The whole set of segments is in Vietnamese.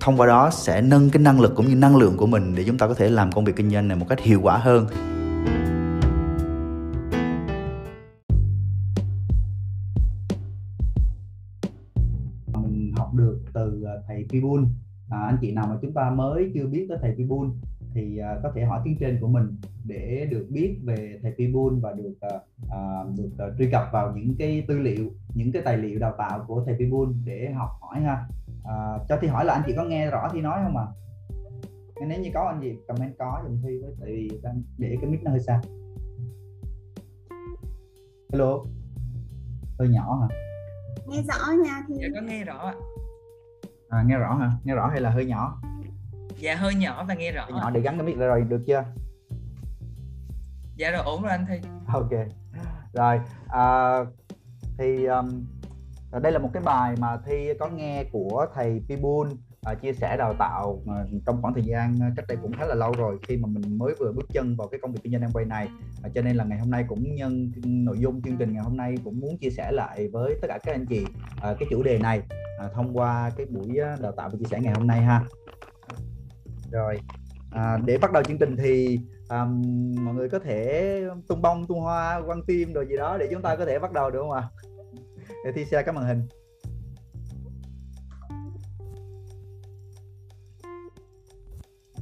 thông qua đó sẽ nâng cái năng lực cũng như năng lượng của mình để chúng ta có thể làm công việc kinh doanh này một cách hiệu quả hơn. Mình học được từ à, thầy Pibun. À, anh chị nào mà chúng ta mới chưa biết tới thầy Pibun thì uh, có thể hỏi tiếng trên của mình để được biết về thầy Pibun và được uh, được uh, truy cập vào những cái tư liệu những cái tài liệu đào tạo của thầy Pibun để học hỏi ha à, cho thi hỏi là anh chị có nghe rõ thi nói không ạ? À? nếu như có anh chị comment có dùm thi với tại vì đang để cái mic nó hơi xa. Hello? Hơi nhỏ hả? Nghe rõ nha thì dạ có nghe rõ à nghe rõ hả? Nghe rõ hay là hơi nhỏ? Dạ hơi nhỏ và nghe rõ hơi nhỏ để gắn cái mic rồi được chưa? Dạ rồi ổn rồi anh thi. Ok. Rồi à, thì um, Ờ, đây là một cái bài mà thi có nghe của thầy Pibun à, chia sẻ đào tạo à, trong khoảng thời gian à, cách đây cũng khá là lâu rồi khi mà mình mới vừa bước chân vào cái công việc kinh doanh em quay này à, cho nên là ngày hôm nay cũng nhân nội dung chương trình ngày hôm nay cũng muốn chia sẻ lại với tất cả các anh chị à, cái chủ đề này à, thông qua cái buổi à, đào tạo và chia sẻ ngày hôm nay ha rồi à, để bắt đầu chương trình thì um, mọi người có thể tung bông tung hoa quăng tim rồi gì đó để chúng ta có thể bắt đầu được không ạ à? Để thi share các màn hình.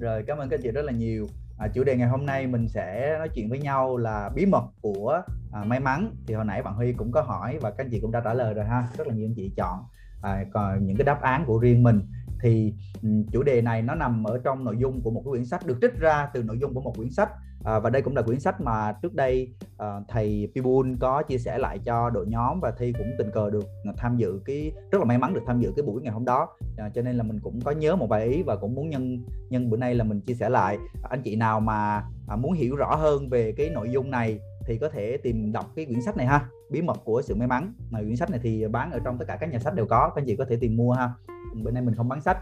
Rồi cảm ơn các chị rất là nhiều. À, chủ đề ngày hôm nay mình sẽ nói chuyện với nhau là bí mật của à, may mắn. Thì hồi nãy bạn Huy cũng có hỏi và các anh chị cũng đã trả lời rồi ha. Rất là nhiều anh chị chọn à, còn những cái đáp án của riêng mình thì ừ, chủ đề này nó nằm ở trong nội dung của một cái quyển sách được trích ra từ nội dung của một quyển sách. À, và đây cũng là quyển sách mà trước đây à, thầy Pibun có chia sẻ lại cho đội nhóm và thi cũng tình cờ được tham dự cái rất là may mắn được tham dự cái buổi ngày hôm đó. À, cho nên là mình cũng có nhớ một vài ý và cũng muốn nhân nhân bữa nay là mình chia sẻ lại. Anh chị nào mà à, muốn hiểu rõ hơn về cái nội dung này thì có thể tìm đọc cái quyển sách này ha. Bí mật của sự may mắn. Mà quyển sách này thì bán ở trong tất cả các nhà sách đều có các anh chị có thể tìm mua ha bữa nay mình không bán sách.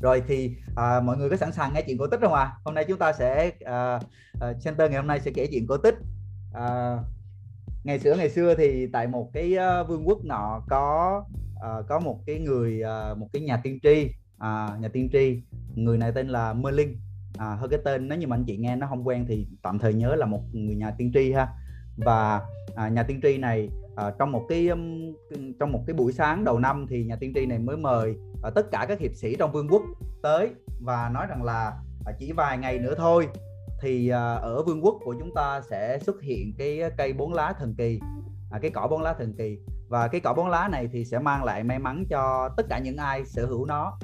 Rồi thì à, mọi người có sẵn sàng nghe chuyện cổ tích không ạ? À? hôm nay chúng ta sẽ à, à, center ngày hôm nay sẽ kể chuyện cổ tích. À, ngày xưa ngày xưa thì tại một cái uh, vương quốc nọ có uh, có một cái người uh, một cái nhà tiên tri uh, nhà tiên tri. Người này tên là Merlin. À, hơi cái tên nếu như mà anh chị nghe nó không quen thì tạm thời nhớ là một người nhà tiên tri ha. Và à, nhà tiên tri này à, trong một cái um, trong một cái buổi sáng đầu năm thì nhà tiên tri này mới mời à, tất cả các hiệp sĩ trong vương quốc tới và nói rằng là à, chỉ vài ngày nữa thôi thì à, ở vương quốc của chúng ta sẽ xuất hiện cái cây bốn lá thần kỳ à, cái cỏ bốn lá thần kỳ. Và cái cỏ bốn lá này thì sẽ mang lại may mắn cho tất cả những ai sở hữu nó.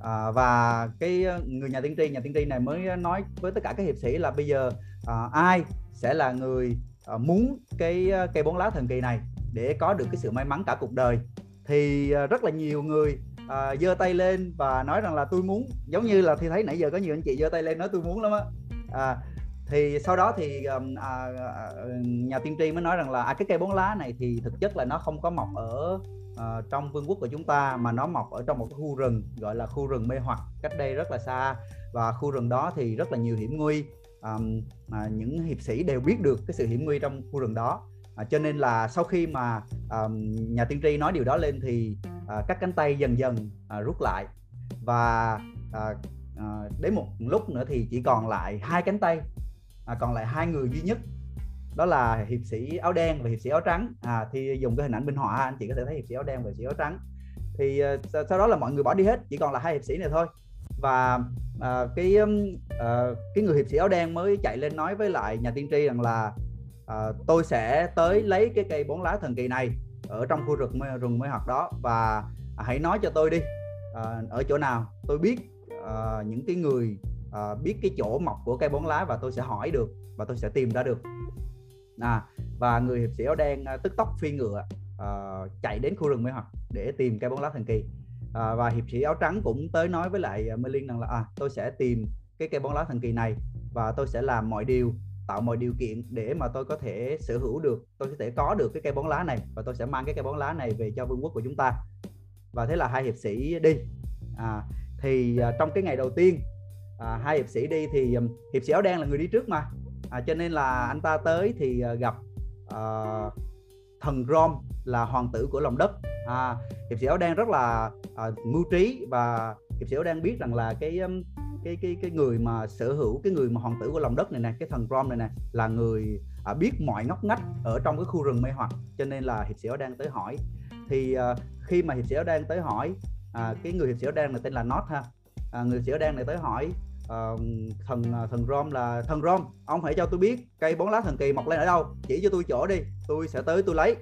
À, và cái người nhà tiên tri nhà tiên tri này mới nói với tất cả các hiệp sĩ là bây giờ à, ai sẽ là người Ờ, muốn cái ờ, cây bốn lá thần kỳ này để có được cái sự may mắn cả cuộc đời. Thì ờ, rất là nhiều người à, tay lên và nói rằng là tôi muốn giống như là thì thấy nãy giờ có nhiều anh chị giơ tay lên nói tôi muốn lắm á. À, thì sau đó thì um, à, nhà tiên tri mới nói rằng là à, cái cây bốn lá này thì thực chất là nó không có mọc ở uh, trong vương quốc của chúng ta mà nó mọc ở trong một cái khu rừng gọi là khu rừng mê hoặc cách đây rất là xa. Và khu rừng đó thì rất là nhiều hiểm nguy um, à, những hiệp sĩ đều biết được cái sự hiểm nguy trong khu rừng đó. À, cho nên là sau khi mà um, nhà tiên tri nói điều đó lên thì uh, các cánh tay dần dần uh, rút lại. Và uh, uh, đến một lúc nữa thì chỉ còn lại hai cánh tay à, còn lại hai người duy nhất. Đó là hiệp sĩ áo đen và hiệp sĩ áo trắng. À thì dùng cái hình ảnh minh họa anh chị có thể thấy hiệp sĩ áo đen và hiệp sĩ áo trắng. Thì ờ, sau đó là mọi người bỏ đi hết chỉ còn là hai hiệp sĩ này thôi và uh, cái uh, cái người hiệp sĩ áo đen mới chạy lên nói với lại nhà tiên tri rằng là uh, tôi sẽ tới lấy cái cây bốn lá thần kỳ này ở trong khu rừng rừng mê hoặc đó và hãy nói cho tôi đi uh, ở chỗ nào? Tôi biết uh, những cái người uh, biết cái chỗ mọc của cây bốn lá và tôi sẽ hỏi được và tôi sẽ tìm ra được. À, và người hiệp sĩ áo đen uh, tức tốc phi ngựa uh, chạy đến khu rừng mê hoặc để tìm cây bốn lá thần kỳ à, và hiệp sĩ áo trắng cũng tới nói với lại uh, Merlin rằng là à, tôi sẽ tìm cái cây bóng lá thần kỳ này và tôi sẽ làm mọi điều tạo mọi điều kiện để mà tôi có thể sở hữu được tôi có thể có được cái cây bóng lá này và tôi sẽ mang cái cây bóng lá này về cho vương quốc của chúng ta. Và thế là hai hiệp sĩ đi. À, thì à, trong cái ngày đầu tiên à, hai hiệp sĩ đi thì um, hiệp sĩ áo đen là người đi trước mà. À, cho nên là anh ta tới thì uh, gặp uh, thần Rom là hoàng tử của lòng đất. À, hiệp sĩ áo đen rất là à, mưu trí và hiệp sĩ áo đen biết rằng là cái um, cái cái cái người mà sở hữu cái người mà hoàng tử của lòng đất này nè cái thần Rom này nè là người à, biết mọi ngóc ngách ở trong cái khu rừng mê hoặc cho nên là hiệp sĩ áo đen tới hỏi. Thì à, khi mà hiệp sĩ áo đen tới hỏi à, cái người hiệp sĩ áo đen này tên là Not ha. À, người hiệp sĩ áo đen này tới hỏi uh, thần à, thần Rom là thần Rom ông hãy cho tôi biết cây bóng lá thần kỳ mọc lên ở đâu. Chỉ cho tôi chỗ đi tôi sẽ tới tôi lấy.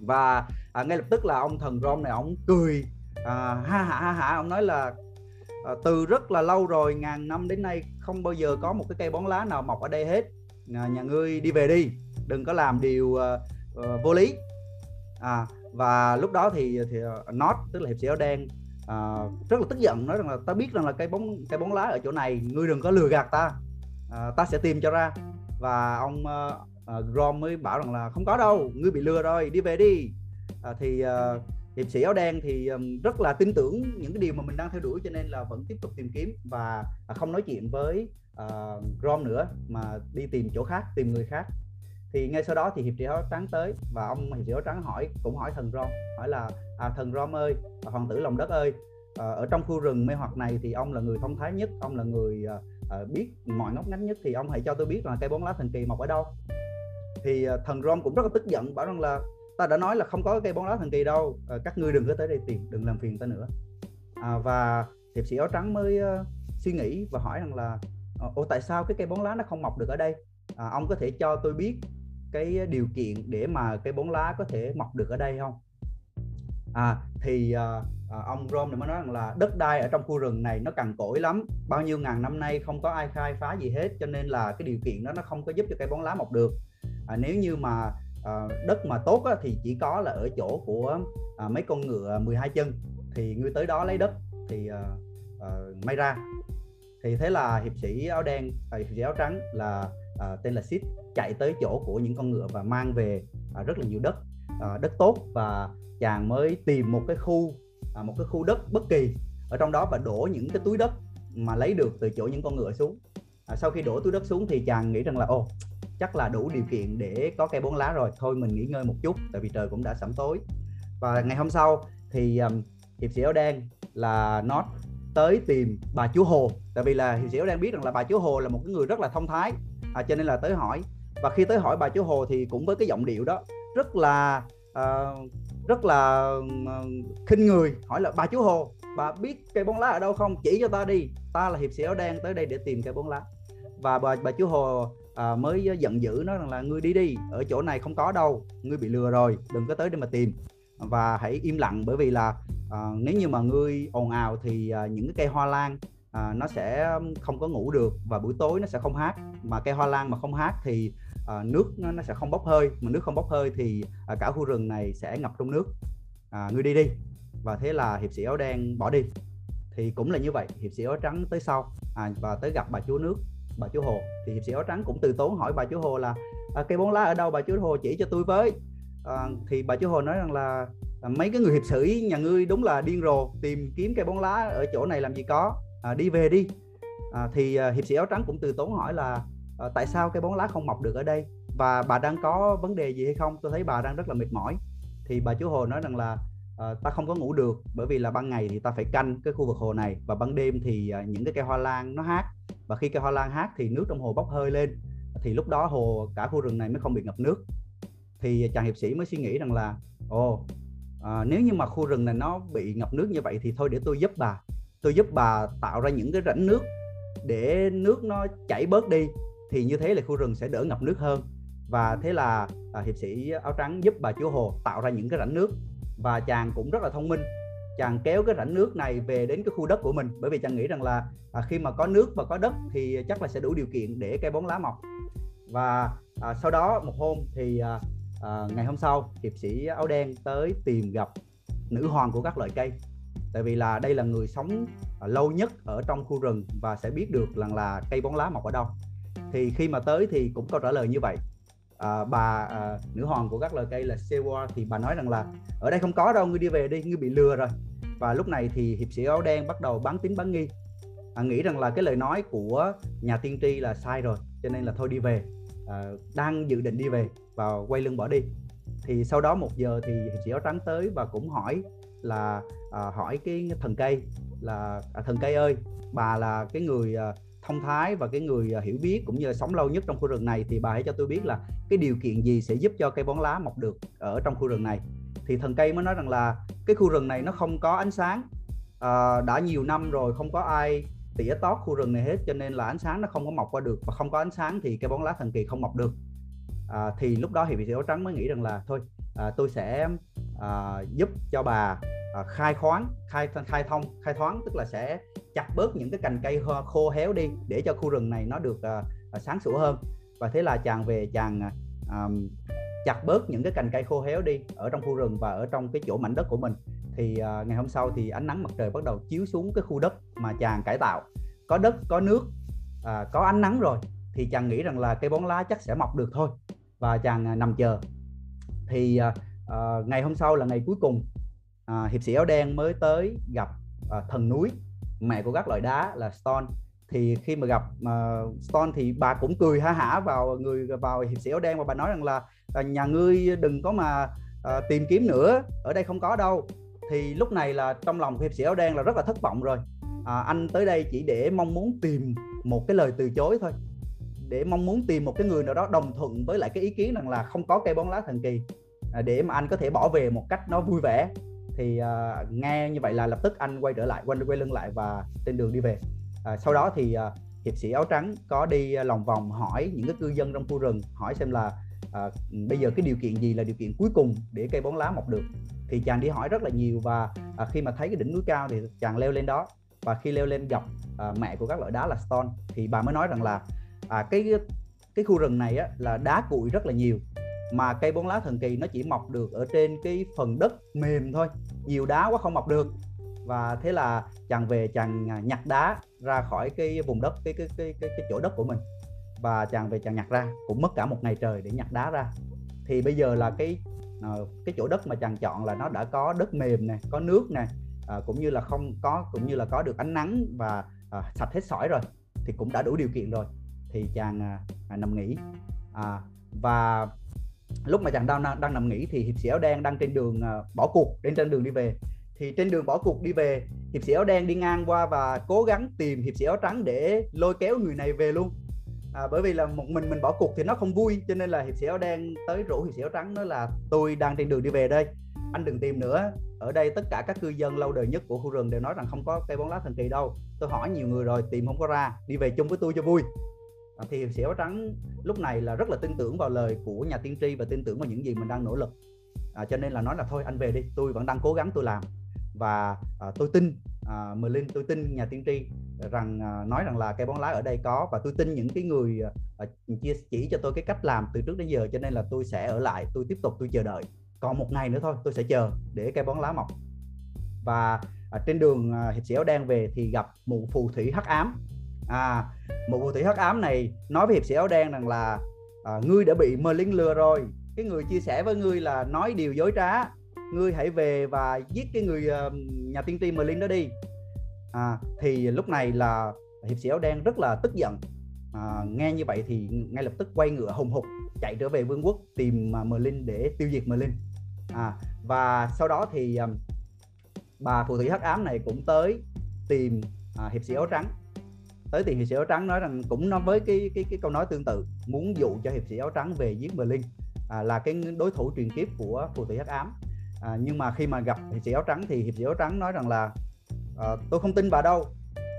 Và à, ngay lập tức là ông thần Rom này ông cười à, ha ha ha ha ông nói là à, từ rất là lâu rồi ngàn năm đến nay không bao giờ có một cái cây bóng lá nào mọc ở đây hết. À, nhà ngươi đi về đi đừng có làm điều uh, uh, vô lý. À, và lúc đó thì thì uh, tức là hiệp sĩ áo đen à, rất là tức giận nói rằng là ta biết rằng là cây bóng cây bóng lá ở chỗ này ngươi đừng có lừa gạt ta. À, ta sẽ tìm cho ra. Và ông ờ, ờ, uh, uh, Rom mới bảo rằng là không có đâu ngươi bị lừa rồi đi về đi. À, thì uh, hiệp sĩ áo đen thì rất là tin tưởng những cái điều mà mình đang theo đuổi cho nên là vẫn tiếp tục tìm kiếm và à, không nói chuyện với uh, Rom nữa mà đi tìm chỗ khác tìm người khác thì ngay sau đó thì hiệp sĩ áo trắng tới và ông hiệp sĩ áo trắng hỏi cũng hỏi thần Rom hỏi là à, thần Rom ơi à, hoàng tử lòng đất ơi à, ở trong khu rừng mê hoặc này thì ông là người thông thái nhất ông là người à, à, biết mọi ngóc ngách nhất thì ông hãy cho tôi biết là cây bóng lá thần kỳ mọc ở đâu. Thì à, thần Rom cũng rất là tức giận bảo rằng là ta đã nói là không có cây bóng lá thần kỳ đâu à, các ngươi đừng có tới đây tìm đừng làm phiền ta nữa. À, và hiệp sĩ áo trắng mới uh, suy nghĩ và hỏi rằng là ô tại sao cái cây bóng lá nó không mọc được ở đây? À, ông có thể cho tôi biết cái điều kiện để mà cây bóng lá có thể mọc được ở đây không? À thì à, à ông Rom này mới nói rằng là đất đai ở trong khu rừng này nó cằn cỗi lắm. Bao nhiêu ngàn năm nay không có ai khai phá gì hết cho nên là cái điều kiện đó nó không có giúp cho cây bóng lá mọc được. À, nếu như mà à, đất mà tốt á, thì chỉ có là ở chỗ của à, mấy con ngựa 12 chân. Thì ngươi tới đó lấy đất thì à, à, may ra. Thì thế là hiệp sĩ áo đen à, hiệp sĩ áo trắng là uh, tên là Sid chạy tới chỗ của những con ngựa và mang về uh, rất là nhiều đất uh, đất tốt và chàng mới tìm một cái khu uh, một cái khu đất bất kỳ ở trong đó và đổ những cái túi đất mà lấy được từ chỗ những con ngựa xuống. À, sau khi đổ túi đất xuống thì chàng nghĩ rằng là ồ chắc là đủ điều kiện để có cây bốn lá rồi thôi mình nghỉ ngơi một chút tại vì trời cũng đã sẩm tối. Và ngày hôm sau thì um, hiệp sĩ áo đen là nó tới tìm bà chúa hồ tại vì là hiệp sĩ áo đen biết rằng là bà chúa hồ là một cái người rất là thông thái à, cho nên là tới hỏi. Và khi tới hỏi bà chú hồ thì cũng với cái giọng điệu đó rất là uh, rất là uh, khinh người hỏi là bà chú hồ bà biết cây bóng lá ở đâu không? Chỉ cho ta đi ta là hiệp sĩ áo đen tới đây để tìm cây bóng lá. Và bà bà chú hồ à, mới giận dữ nó rằng là ngươi đi đi ở chỗ này không có đâu ngươi bị lừa rồi đừng có tới để mà tìm. Và hãy im lặng bởi vì là à, nếu như mà ngươi ồn ào thì à, những cái cây hoa lan à, nó sẽ um, không có ngủ được và buổi tối nó sẽ không hát. Mà cây hoa lan mà không hát thì à, nước nó, nó sẽ không bốc hơi. Mà nước không bốc hơi thì à, cả khu rừng này sẽ ngập trong nước. À, ngươi đi đi. Và thế là hiệp sĩ áo đen bỏ đi. Thì cũng là như vậy hiệp sĩ áo trắng tới sau. À, và tới gặp bà chúa nước bà chúa hồ. Thì hiệp sĩ áo trắng cũng từ tốn hỏi bà chúa hồ là à, cây bóng lá ở đâu? Bà chúa hồ chỉ cho tôi với. À, thì bà chúa hồ nói rằng là à, mấy cái người hiệp sĩ nhà ngươi đúng là điên rồ tìm kiếm cây bóng lá ở chỗ này làm gì có à, đi về đi. À, thì à, hiệp sĩ áo trắng cũng từ tốn hỏi là à, tại sao cái bóng lá không mọc được ở đây? Và bà đang có vấn đề gì hay không? Tôi thấy bà đang rất là mệt mỏi. Thì bà chú hồ nói rằng là à, ta không có ngủ được bởi vì là ban ngày thì ta phải canh cái khu vực hồ này và ban đêm thì à, những cái cây hoa lan nó hát. Và khi cây hoa lan hát thì nước trong hồ bốc hơi lên. Thì lúc đó hồ cả khu rừng này mới không bị ngập nước. Thì chàng hiệp sĩ mới suy nghĩ rằng là ồ à, nếu như mà khu rừng này nó bị ngập nước như vậy thì thôi để tôi giúp bà tôi giúp bà tạo ra những cái rãnh nước để nước nó chảy bớt đi thì như thế là khu rừng sẽ đỡ ngập nước hơn. Và thế là à, hiệp sĩ áo trắng giúp bà chúa hồ tạo ra những cái rãnh nước. Và chàng cũng rất là thông minh. Chàng kéo cái rãnh nước này về đến cái khu đất của mình bởi vì chàng nghĩ rằng là à, khi mà có nước và có đất thì chắc là sẽ đủ điều kiện để cây bóng lá mọc. Và à, sau đó một hôm thì à, à, ngày hôm sau hiệp sĩ áo đen tới tìm gặp nữ hoàng của các loại cây tại vì là đây là người sống à, lâu nhất ở trong khu rừng và sẽ biết được rằng là, là cây bóng lá mọc ở đâu. Thì khi mà tới thì cũng câu trả lời như vậy. À, bà à, nữ hoàng của các loài cây là Sewa thì bà nói rằng là ở đây không có đâu ngươi đi về đi ngươi bị lừa rồi. Và lúc này thì hiệp sĩ áo đen bắt đầu bán tín bán nghi. À, nghĩ rằng là cái lời nói của nhà tiên tri là sai rồi cho nên là thôi đi về. À, đang dự định đi về và quay lưng bỏ đi. Thì sau đó một giờ thì hiệp sĩ áo trắng tới và cũng hỏi là à, hỏi cái thần cây là à, thần cây ơi bà là cái người à, thông thái và cái người à, hiểu biết cũng như là sống lâu nhất trong khu rừng này thì bà hãy cho tôi biết là cái điều kiện gì sẽ giúp cho cây bón lá mọc được ở trong khu rừng này. Thì thần cây mới nói rằng là cái khu rừng này nó không có ánh sáng. À, đã nhiều năm rồi không có ai tỉa tót khu rừng này hết cho nên là ánh sáng nó không có mọc qua được và không có ánh sáng thì cây bón lá thần kỳ không mọc được à, thì lúc đó thì vị sĩ áo trắng mới nghĩ rằng là thôi à, tôi sẽ à, giúp cho bà à, khai khoáng khai khai thông khai thoáng tức là sẽ chặt bớt những cái cành cây khô héo đi để cho khu rừng này nó được à, à sáng sủa hơn. Và thế là chàng về chàng à, chặt bớt những cái cành cây khô héo đi ở trong khu rừng và ở trong cái chỗ mảnh đất của mình. Thì à, ngày hôm sau thì ánh nắng mặt trời bắt đầu chiếu xuống cái khu đất mà chàng cải tạo. Có đất có nước à, có ánh nắng rồi thì chàng nghĩ rằng là cây bóng lá chắc sẽ mọc được thôi và chàng à, nằm chờ. Thì uh, ngày hôm sau là ngày cuối cùng uh, hiệp sĩ áo đen mới tới gặp uh, thần núi mẹ của các loại đá là Stone. Thì khi mà gặp uh, Stone thì bà cũng cười ha hả vào người vào hiệp sĩ áo đen và bà nói rằng là uh, nhà ngươi đừng có mà uh, tìm kiếm nữa ở đây không có đâu. Thì lúc này là trong lòng hiệp sĩ áo đen là rất là thất vọng rồi. À, anh tới đây chỉ để mong muốn tìm một cái lời từ chối thôi để mong muốn tìm một cái người nào đó đồng thuận với lại cái ý kiến rằng là không có cây bóng lá thần kỳ à, để mà anh có thể bỏ về một cách nó vui vẻ. Thì uh, nghe như vậy là lập tức anh quay trở lại quay quay lưng lại và trên đường đi về. Uh, sau đó thì uh, hiệp sĩ áo trắng có đi lòng vòng hỏi những cái cư dân trong khu rừng hỏi xem là uh, bây giờ cái điều kiện gì là điều kiện cuối cùng để cây bóng lá mọc được. Thì chàng đi hỏi rất là nhiều và uh, khi mà thấy cái đỉnh núi cao thì chàng leo lên đó. Và khi leo lên gặp uh, mẹ của các loại đá là stone thì bà mới nói rằng là à, cái cái khu rừng này á, là đá cuội rất là nhiều. Mà cây bốn lá thần kỳ nó chỉ mọc được ở trên cái phần đất mềm thôi. Nhiều đá quá không mọc được. Và thế là chàng về chàng à, nhặt đá ra khỏi cái vùng đất cái cái cái cái, cái chỗ đất của mình. Và chàng về chàng nhặt ra cũng mất cả một ngày trời để nhặt đá ra. Thì bây giờ là cái à, cái chỗ đất mà chàng chọn là nó đã có đất mềm này có nước này à, cũng như là không có cũng như là có được ánh nắng và à, sạch hết sỏi rồi thì cũng đã đủ điều kiện rồi thì chàng à, à, nằm nghỉ. À, và lúc mà chàng đang đang nằm nghỉ thì hiệp sĩ áo đen đang trên đường à, bỏ cuộc đến trên đường đi về. Thì trên đường bỏ cuộc đi về hiệp sĩ áo đen đi ngang qua và cố gắng tìm hiệp sĩ áo trắng để lôi kéo người này về luôn. À, bởi vì là một mình mình bỏ cuộc thì nó không vui cho nên là hiệp sĩ áo đen tới rủ hiệp sĩ áo trắng nói là tôi đang trên đường đi về đây anh đừng tìm nữa. Ở đây tất cả các cư dân lâu đời nhất của khu rừng đều nói rằng không có cây bóng lá thần kỳ đâu. Tôi hỏi nhiều người rồi tìm không có ra đi về chung với tôi cho vui. Ờ, thì hiệp sĩ áo trắng lúc này là rất là tin tưởng vào lời của nhà tiên tri và tin tưởng vào những gì mình đang nỗ lực. À, cho nên là nói là thôi anh về đi tôi vẫn đang cố gắng tôi làm. Và à, tôi tin à, Merlin tôi tin nhà tiên tri rằng à, nói rằng là cây bóng lá ở đây có và tôi tin những cái người à, chia chỉ cho tôi cái cách làm từ trước đến giờ cho nên là tôi sẽ ở lại tôi tiếp tục tôi chờ đợi. Còn một ngày nữa thôi tôi sẽ chờ để cây bóng lá mọc. Và à, trên đường à, hiệp sĩ áo đen về thì gặp một phù thủy hắc ám à một phù thủy hắc ám này nói với hiệp sĩ áo đen rằng là à, ngươi đã bị Merlin lừa rồi. Cái người chia sẻ với ngươi là nói điều dối trá. Ngươi hãy về và giết cái người uh, nhà tiên tri Merlin đó đi. À, thì lúc này là hiệp sĩ áo đen rất là tức giận. À, nghe như vậy thì ngay lập tức quay ngựa hùng hục chạy trở về vương quốc tìm à, uh, Merlin để tiêu diệt Merlin à, và sau đó thì um, bà phù thủy hắc ám này cũng tới tìm uh, hiệp sĩ áo trắng tới thì hiệp sĩ áo trắng nói rằng cũng nói với cái cái cái câu nói tương tự muốn dụ cho hiệp sĩ áo trắng về giết Merlin à, là cái đối thủ truyền kiếp của phù thủy hắc ám. À, nhưng mà khi mà gặp hiệp sĩ áo trắng thì hiệp sĩ áo trắng nói rằng là à, tôi không tin bà đâu.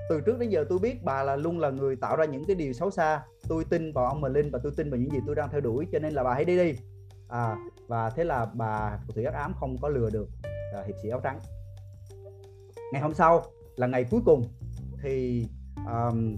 Từ trước đến giờ tôi biết bà là luôn là người tạo ra những cái điều xấu xa. Tôi tin vào ông Merlin và tôi tin vào những gì tôi đang theo đuổi cho nên là bà hãy đi đi. À, và thế là bà phù thủy ác ám không có lừa được à, hiệp sĩ áo trắng. Ngày hôm sau là ngày cuối cùng thì um,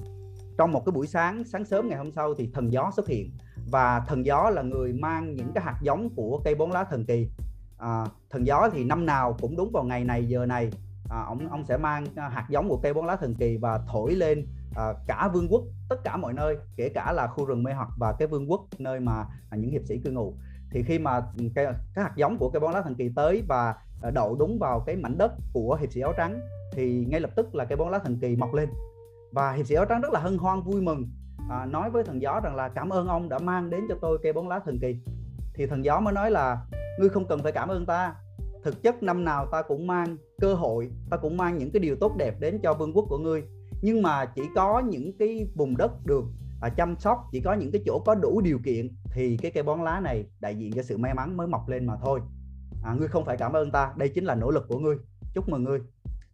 trong một cái buổi sáng sáng sớm ngày hôm sau thì thần gió xuất hiện. Và thần gió là người mang những cái hạt giống của cây bốn lá thần kỳ. À, thần gió thì năm nào cũng đúng vào ngày này giờ này. À, ông ông sẽ mang à, hạt giống của cây bốn lá thần kỳ và thổi lên à, cả vương quốc tất cả mọi nơi kể cả là khu rừng mê hoặc và cái vương quốc nơi mà à, những hiệp sĩ cư ngụ. Thì khi mà cái, cái hạt giống của cây bốn lá thần kỳ tới và à, đậu đúng vào cái mảnh đất của hiệp sĩ áo trắng thì ngay lập tức là cây bóng lá thần kỳ mọc lên và hiệp sĩ áo trắng rất là hân hoan vui mừng à, nói với thần gió rằng là cảm ơn ông đã mang đến cho tôi cây bóng lá thần kỳ. Thì thần gió mới nói là ngươi không cần phải cảm ơn ta. Thực chất năm nào ta cũng mang cơ hội ta cũng mang những cái điều tốt đẹp đến cho vương quốc của ngươi. Nhưng mà chỉ có những cái vùng đất được à, chăm sóc chỉ có những cái chỗ có đủ điều kiện thì cái cây bón lá này đại diện cho sự may mắn mới mọc lên mà thôi. À, ngươi không phải cảm ơn ta đây chính là nỗ lực của ngươi. Chúc mừng ngươi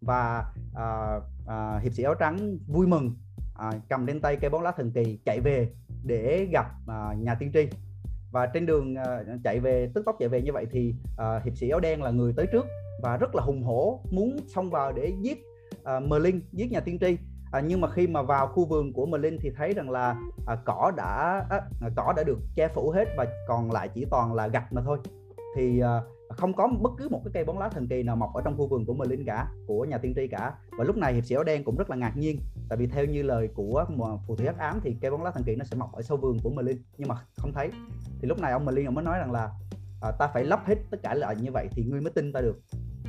và à, à, hiệp sĩ áo trắng vui mừng à, cầm lên tay cây bóng lá thần kỳ chạy về để gặp à, nhà tiên tri. Và trên đường à, chạy về tức tốc chạy về như vậy thì à, hiệp sĩ áo đen là người tới trước và rất là hùng hổ muốn xông vào để giết à, Merlin giết nhà tiên tri. À, nhưng mà khi mà vào khu vườn của Merlin thì thấy rằng là à, cỏ đã à, cỏ đã được che phủ hết và còn lại chỉ toàn là gạch mà thôi. Thì à, không có bất cứ một cái cây bóng lá thần kỳ nào mọc ở trong khu vườn của Merlin cả của nhà tiên tri cả. Và lúc này hiệp sĩ áo đen cũng rất là ngạc nhiên tại vì theo như lời của phù thủy hắc ám thì cây bóng lá thần kỳ nó sẽ mọc ở sâu vườn của Merlin nhưng mà không thấy. Thì lúc này ông Merlin ông mới nói rằng là à, ta phải lắp hết tất cả lại như vậy thì ngươi mới tin ta được.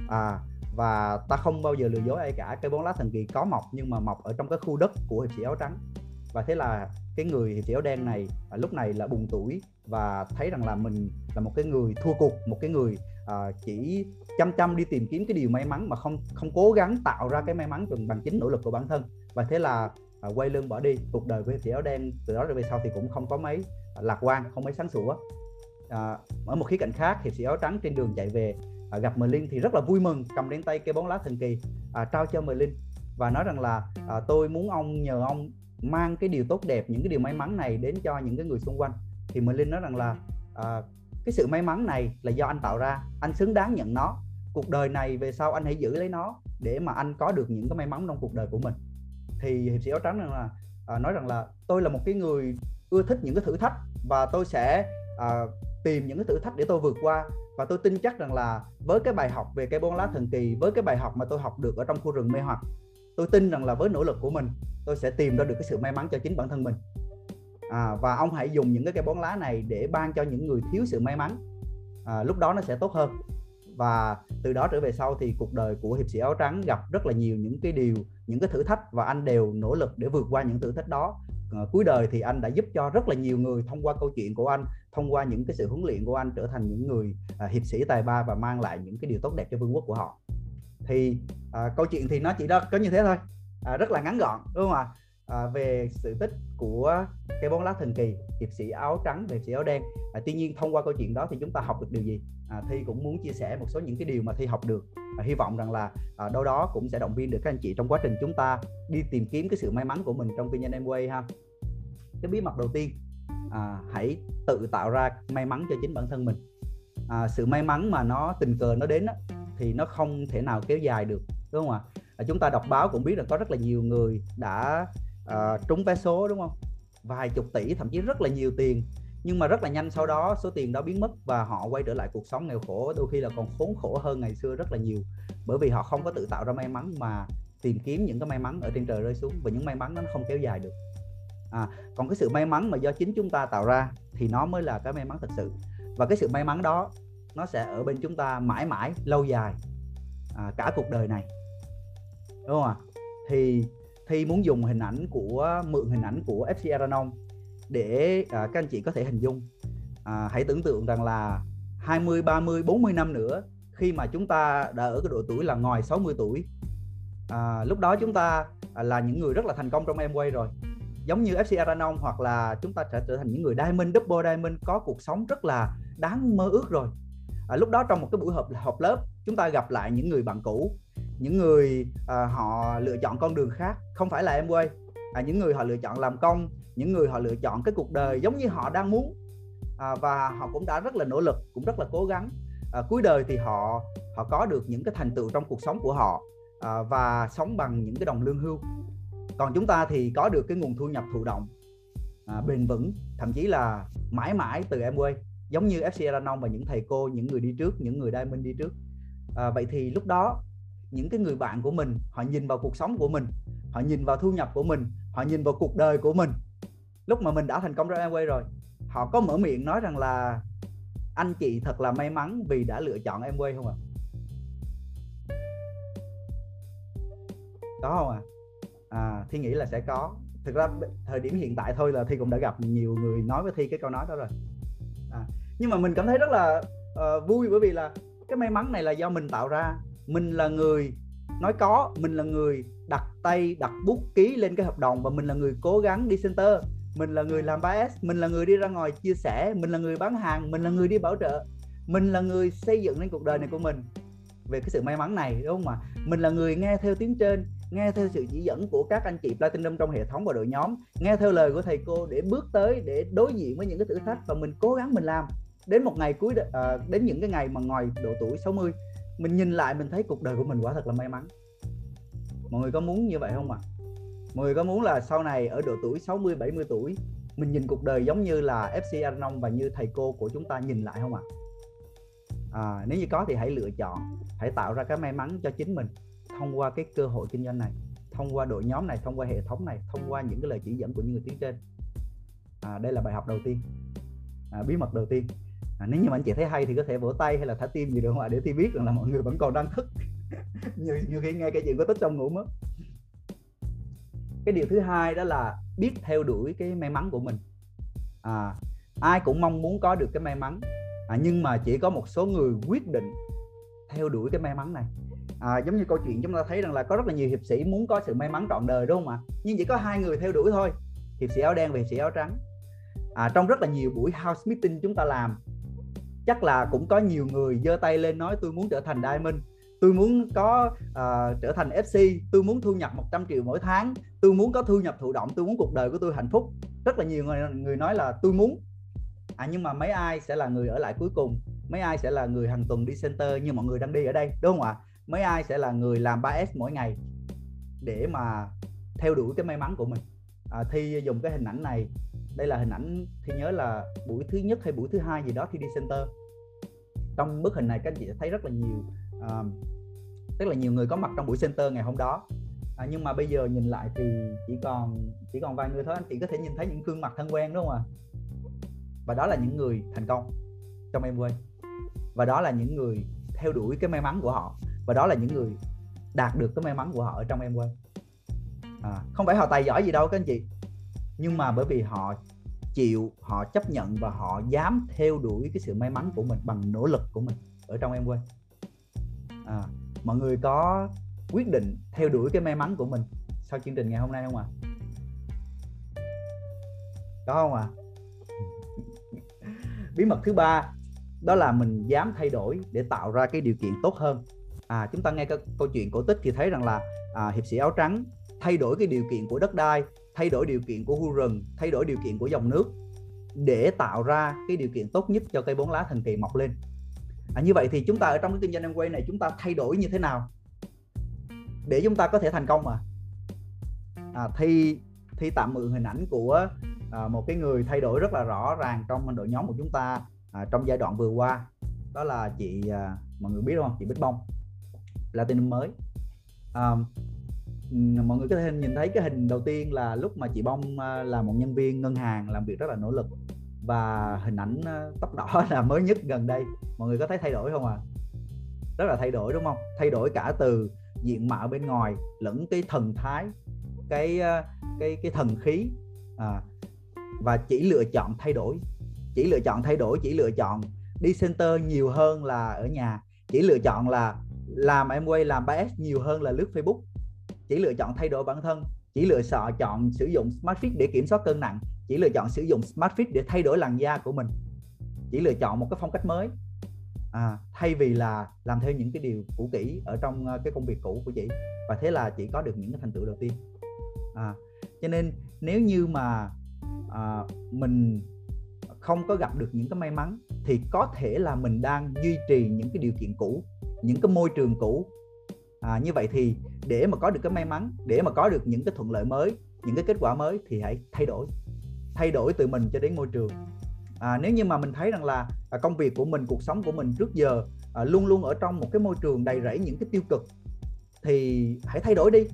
À và ta không bao giờ lừa dối ai cả cây bóng lá thần kỳ có mọc nhưng mà mọc ở trong cái khu đất của hiệp sĩ áo trắng. Và thế là cái người hiệp sĩ áo đen này à, lúc này là bùng tuổi và thấy rằng là mình là một cái người thua cuộc một cái người Ờ, chỉ chăm chăm đi tìm kiếm cái điều may mắn mà không không cố gắng tạo ra cái may mắn bằng bằng chính nỗ lực của bản thân. Và thế là à, quay lưng bỏ đi cuộc đời của hiệp sĩ áo đen từ đó về sau thì cũng không có mấy à, lạc quan không mấy sáng sủa. À, ở một khía cạnh khác hiệp sĩ áo trắng trên đường chạy về à, gặp Merlin thì rất là vui mừng cầm đến tay cây bóng lá thần kỳ à, trao cho Merlin và nói rằng là à, tôi muốn ông nhờ ông mang cái điều tốt đẹp những cái điều may mắn này đến cho những cái người xung quanh. Thì Merlin nói rằng là à, cái sự may mắn này là do anh tạo ra. Anh xứng đáng nhận nó. Cuộc đời này về sau anh hãy giữ lấy nó để mà anh có được những cái may mắn trong cuộc đời của mình. Thì hiệp sĩ áo trắng rằng là à, nói rằng là tôi là một cái người ưa thích những cái thử thách và tôi sẽ à, tìm những cái thử thách để tôi vượt qua. Và tôi tin chắc rằng là với cái bài học về cây bóng lá thần kỳ với cái bài học mà tôi học được ở trong khu rừng mê hoặc tôi tin rằng là với nỗ lực của mình tôi sẽ tìm ra được cái sự may mắn cho chính bản thân mình à, và ông hãy dùng những cái cây bón lá này để ban cho những người thiếu sự may mắn. À, lúc đó nó sẽ tốt hơn. Và từ đó trở về sau thì cuộc đời của hiệp sĩ áo trắng gặp rất là nhiều những cái điều những cái thử thách và anh đều nỗ lực để vượt qua những thử thách đó. À, cuối đời thì anh đã giúp cho rất là nhiều người thông qua câu chuyện của anh thông qua những cái sự huấn luyện của anh trở thành những người à, hiệp sĩ tài ba và mang lại những cái điều tốt đẹp cho vương quốc của họ. Thì à, câu chuyện thì nó chỉ đó có như thế thôi. À, rất là ngắn gọn đúng không ạ? à, Ờ, về sự tích của cây bóng lá thần kỳ hiệp sĩ áo trắng và hiệp sĩ áo đen. À, tuy nhiên thông qua câu chuyện đó thì chúng ta học được điều gì? À, thi cũng muốn chia sẻ một số những cái điều mà thi học được. À, hy vọng rằng là à, đâu đó cũng sẽ động viên được các anh chị trong quá trình chúng ta đi tìm kiếm cái sự may mắn của mình trong kinh doanh Amway ha. Cái bí mật đầu tiên à, hãy tự tạo ra may mắn cho chính bản thân mình. À, sự may mắn mà nó tình cờ nó đến đó, thì nó không thể nào kéo dài được đúng không ạ? À, chúng ta đọc báo cũng biết là có rất là nhiều người đã uh, trúng vé số đúng không? Vài chục tỷ thậm chí rất là nhiều tiền. Nhưng mà rất là nhanh sau đó số tiền đó biến mất và họ quay trở lại cuộc sống nghèo khổ đôi khi là còn khốn khổ hơn ngày xưa rất là nhiều. Bởi vì họ không có tự tạo ra may mắn mà tìm kiếm những cái may mắn ở trên trời rơi xuống và những may mắn đó nó không kéo dài được. À, còn cái sự may mắn mà do chính chúng ta tạo ra thì nó mới là cái may mắn thật sự. Và cái sự may mắn đó nó sẽ ở bên chúng ta mãi mãi lâu dài à, cả cuộc đời này. Đúng không ạ? Thì thi muốn dùng hình ảnh của mượn hình ảnh của FC Aranon để à, các anh chị có thể hình dung. À, hãy tưởng tượng rằng là 20, 30, 40 năm nữa khi mà chúng ta đã ở cái độ tuổi là ngoài 60 tuổi à, lúc đó chúng ta à, là những người rất là thành công trong em quay rồi. Giống như FC Aranon hoặc là chúng ta sẽ trở thành những người diamond double diamond có cuộc sống rất là đáng mơ ước rồi. À, lúc đó trong một cái buổi họp họp lớp chúng ta gặp lại những người bạn cũ những người à, họ lựa chọn con đường khác. Không phải là em quê, à, những người họ lựa chọn làm công những người họ lựa chọn cái cuộc đời giống như họ đang muốn. À, và họ cũng đã rất là nỗ lực cũng rất là cố gắng. À, cuối đời thì họ họ có được những cái thành tựu trong cuộc sống của họ à, và sống bằng những cái đồng lương hưu. Còn chúng ta thì có được cái nguồn thu nhập thụ động à, bền vững thậm chí là mãi mãi từ em quê. Giống như FC Aranon và những thầy cô những người đi trước những người diamond đi trước à, vậy thì lúc đó những cái người bạn của mình họ nhìn vào cuộc sống của mình họ nhìn vào thu nhập của mình họ nhìn vào cuộc đời của mình lúc mà mình đã thành công trong Amway rồi họ có mở miệng nói rằng là anh chị thật là may mắn vì đã lựa chọn Amway không ạ à? có không ạ à? à thi nghĩ là sẽ có thực ra thời điểm hiện tại thôi là thi cũng đã gặp nhiều người nói với thi cái câu nói đó rồi à, nhưng mà mình cảm thấy rất là uh, vui bởi vì là cái may mắn này là do mình tạo ra. Mình là người, nói có, mình là người đặt tay, đặt bút ký lên cái hợp đồng và mình là người cố gắng đi center. Mình là người làm 3S mình là người đi ra ngoài chia sẻ, mình là người bán hàng, mình là người đi bảo trợ. Mình là người xây dựng nên cuộc đời này của mình. Về cái sự may mắn này, đúng không ạ? Mình là người nghe theo tiếng trên, nghe theo sự chỉ dẫn của các anh chị platinum trong hệ thống và đội nhóm, nghe theo lời của thầy cô để bước tới, để đối diện với những cái thử thách và mình cố gắng mình làm đến một ngày cuối à, đến những cái ngày mà ngoài độ tuổi 60 mình nhìn lại mình thấy cuộc đời của mình quả thật là may mắn mọi người có muốn như vậy không ạ à? mọi người có muốn là sau này ở độ tuổi 60 70 tuổi mình nhìn cuộc đời giống như là FC Arnon và như thầy cô của chúng ta nhìn lại không ạ à? à, nếu như có thì hãy lựa chọn hãy tạo ra cái may mắn cho chính mình thông qua cái cơ hội kinh doanh này thông qua đội nhóm này thông qua hệ thống này thông qua những cái lời chỉ dẫn của những người tiến trên à, đây là bài học đầu tiên à, bí mật đầu tiên à, nếu như mà anh chị thấy hay thì có thể vỗ tay hay là thả tim gì được không ạ? Để thì biết rằng là mọi người vẫn còn đang thức. Nhiều, nhiều khi nghe cái chuyện có tích trong ngủ mất. Cái điều thứ hai đó là biết theo đuổi cái may mắn của mình. À, ai cũng mong muốn có được cái may mắn. À, nhưng mà chỉ có một số người quyết định theo đuổi cái may mắn này. À, giống như câu chuyện chúng ta thấy rằng là có rất là nhiều hiệp sĩ muốn có sự may mắn trọn đời đúng không ạ? Nhưng chỉ có hai người theo đuổi thôi hiệp sĩ áo đen và hiệp sĩ áo trắng. À, trong rất là nhiều buổi house meeting chúng ta làm chắc là cũng có nhiều người giơ tay lên nói tôi muốn trở thành diamond. Tôi muốn có uh, trở thành FC tôi muốn thu nhập 100 triệu mỗi tháng. Tôi muốn có thu nhập thụ động. Tôi muốn cuộc đời của tôi hạnh phúc. Rất là nhiều người người nói là tôi muốn. À nhưng mà mấy ai sẽ là người ở lại cuối cùng? Mấy ai sẽ là người hàng tuần đi center như mọi người đang đi ở đây? Đúng không ạ? Mấy ai sẽ là người làm 3S mỗi ngày để mà theo đuổi cái may mắn của mình? À, thi dùng cái hình ảnh này đây là hình ảnh thì nhớ là buổi thứ nhất hay buổi thứ hai gì đó khi đi center. Trong bức hình này các anh chị thấy rất là nhiều à, uh, rất là nhiều người có mặt trong buổi center ngày hôm đó. À, nhưng mà bây giờ nhìn lại thì chỉ còn chỉ còn vài người thôi. Anh chị có thể nhìn thấy những gương mặt thân quen đúng không ạ? Và đó là những người thành công trong em quay và đó là những người theo đuổi cái may mắn của họ. Và đó là những người đạt được cái may mắn của họ ở trong em quay à, không phải họ tài giỏi gì đâu các anh chị nhưng mà bởi vì họ chịu họ chấp nhận và họ dám theo đuổi cái sự may mắn của mình bằng nỗ lực của mình ở trong em quay à, mọi người có quyết định theo đuổi cái may mắn của mình sau chương trình ngày hôm nay không ạ à? có không ạ à? bí mật thứ ba đó là mình dám thay đổi để tạo ra cái điều kiện tốt hơn à chúng ta nghe cái câu chuyện cổ tích thì thấy rằng là à, hiệp sĩ áo trắng thay đổi cái điều kiện của đất đai thay đổi điều kiện của khu rừng thay đổi điều kiện của dòng nước để tạo ra cái điều kiện tốt nhất cho cây bốn lá thần kỳ mọc lên. À, như vậy thì chúng ta ở trong cái kinh doanh em quay này chúng ta thay đổi như thế nào? Để chúng ta có thể thành công mà. À, thì thì tạm mượn hình ảnh của à, một cái người thay đổi rất là rõ ràng trong đội nhóm của chúng ta à, trong giai đoạn vừa qua. Đó là chị à, mọi người biết không? Chị Bích Bông Platinum mới. À, mọi người có thể nhìn thấy cái hình đầu tiên là lúc mà chị Bông à, là một nhân viên ngân hàng làm việc rất là nỗ lực. Và hình ảnh à, tóc đỏ là mới nhất gần đây. Mọi người có thấy thay đổi không à rất là thay đổi đúng không? Thay đổi cả từ diện mạo bên ngoài lẫn cái thần thái cái à, cái cái thần khí. À, và chỉ lựa chọn thay đổi. Chỉ lựa chọn thay đổi chỉ lựa chọn đi center nhiều hơn là ở nhà. Chỉ lựa chọn là làm em quay làm 3S nhiều hơn là lướt Facebook chỉ lựa chọn thay đổi bản thân chỉ lựa chọn sử dụng Smart Fit để kiểm soát cân nặng chỉ lựa chọn sử dụng Smart Fit để thay đổi làn da của mình. Chỉ lựa chọn một cái phong cách mới. À, thay vì là làm theo những cái điều cũ kỹ ở trong ờ, cái công việc cũ của chị. Và thế là chị có được những cái thành tựu đầu tiên. À, cho nên nếu như mà à, mình không có gặp được những cái may mắn thì có thể là mình đang duy trì những cái điều kiện cũ những cái môi trường cũ à, như vậy thì để mà có được cái may mắn để mà có được những cái thuận lợi mới những cái kết quả mới thì hãy thay đổi. Thay đổi từ mình cho đến môi trường. À, nếu như mà mình thấy rằng là à, công việc của mình cuộc sống của mình trước giờ à, luôn luôn ở trong một cái môi trường đầy rẫy những cái tiêu cực thì hãy thay đổi đi.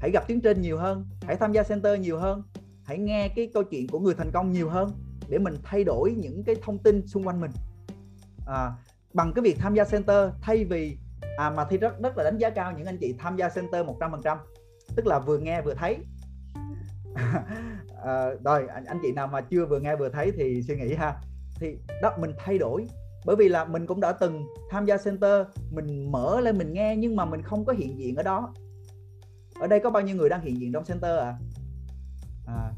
Hãy gặp tiếng trên nhiều hơn hãy tham gia center nhiều hơn hãy nghe cái câu chuyện của người thành công nhiều hơn để mình thay đổi những cái thông tin xung quanh mình. À, bằng cái việc tham gia center thay vì à mà thì rất rất là đánh giá cao những anh chị tham gia center 100% tức là vừa nghe vừa thấy. À, rồi anh, anh chị nào mà chưa vừa nghe vừa thấy thì suy nghĩ ha. Thì đó mình thay đổi. Bởi vì là mình cũng đã từng tham gia center mình mở lên mình nghe nhưng mà mình không có hiện diện ở đó. Ở đây có bao nhiêu người đang hiện diện trong center à, à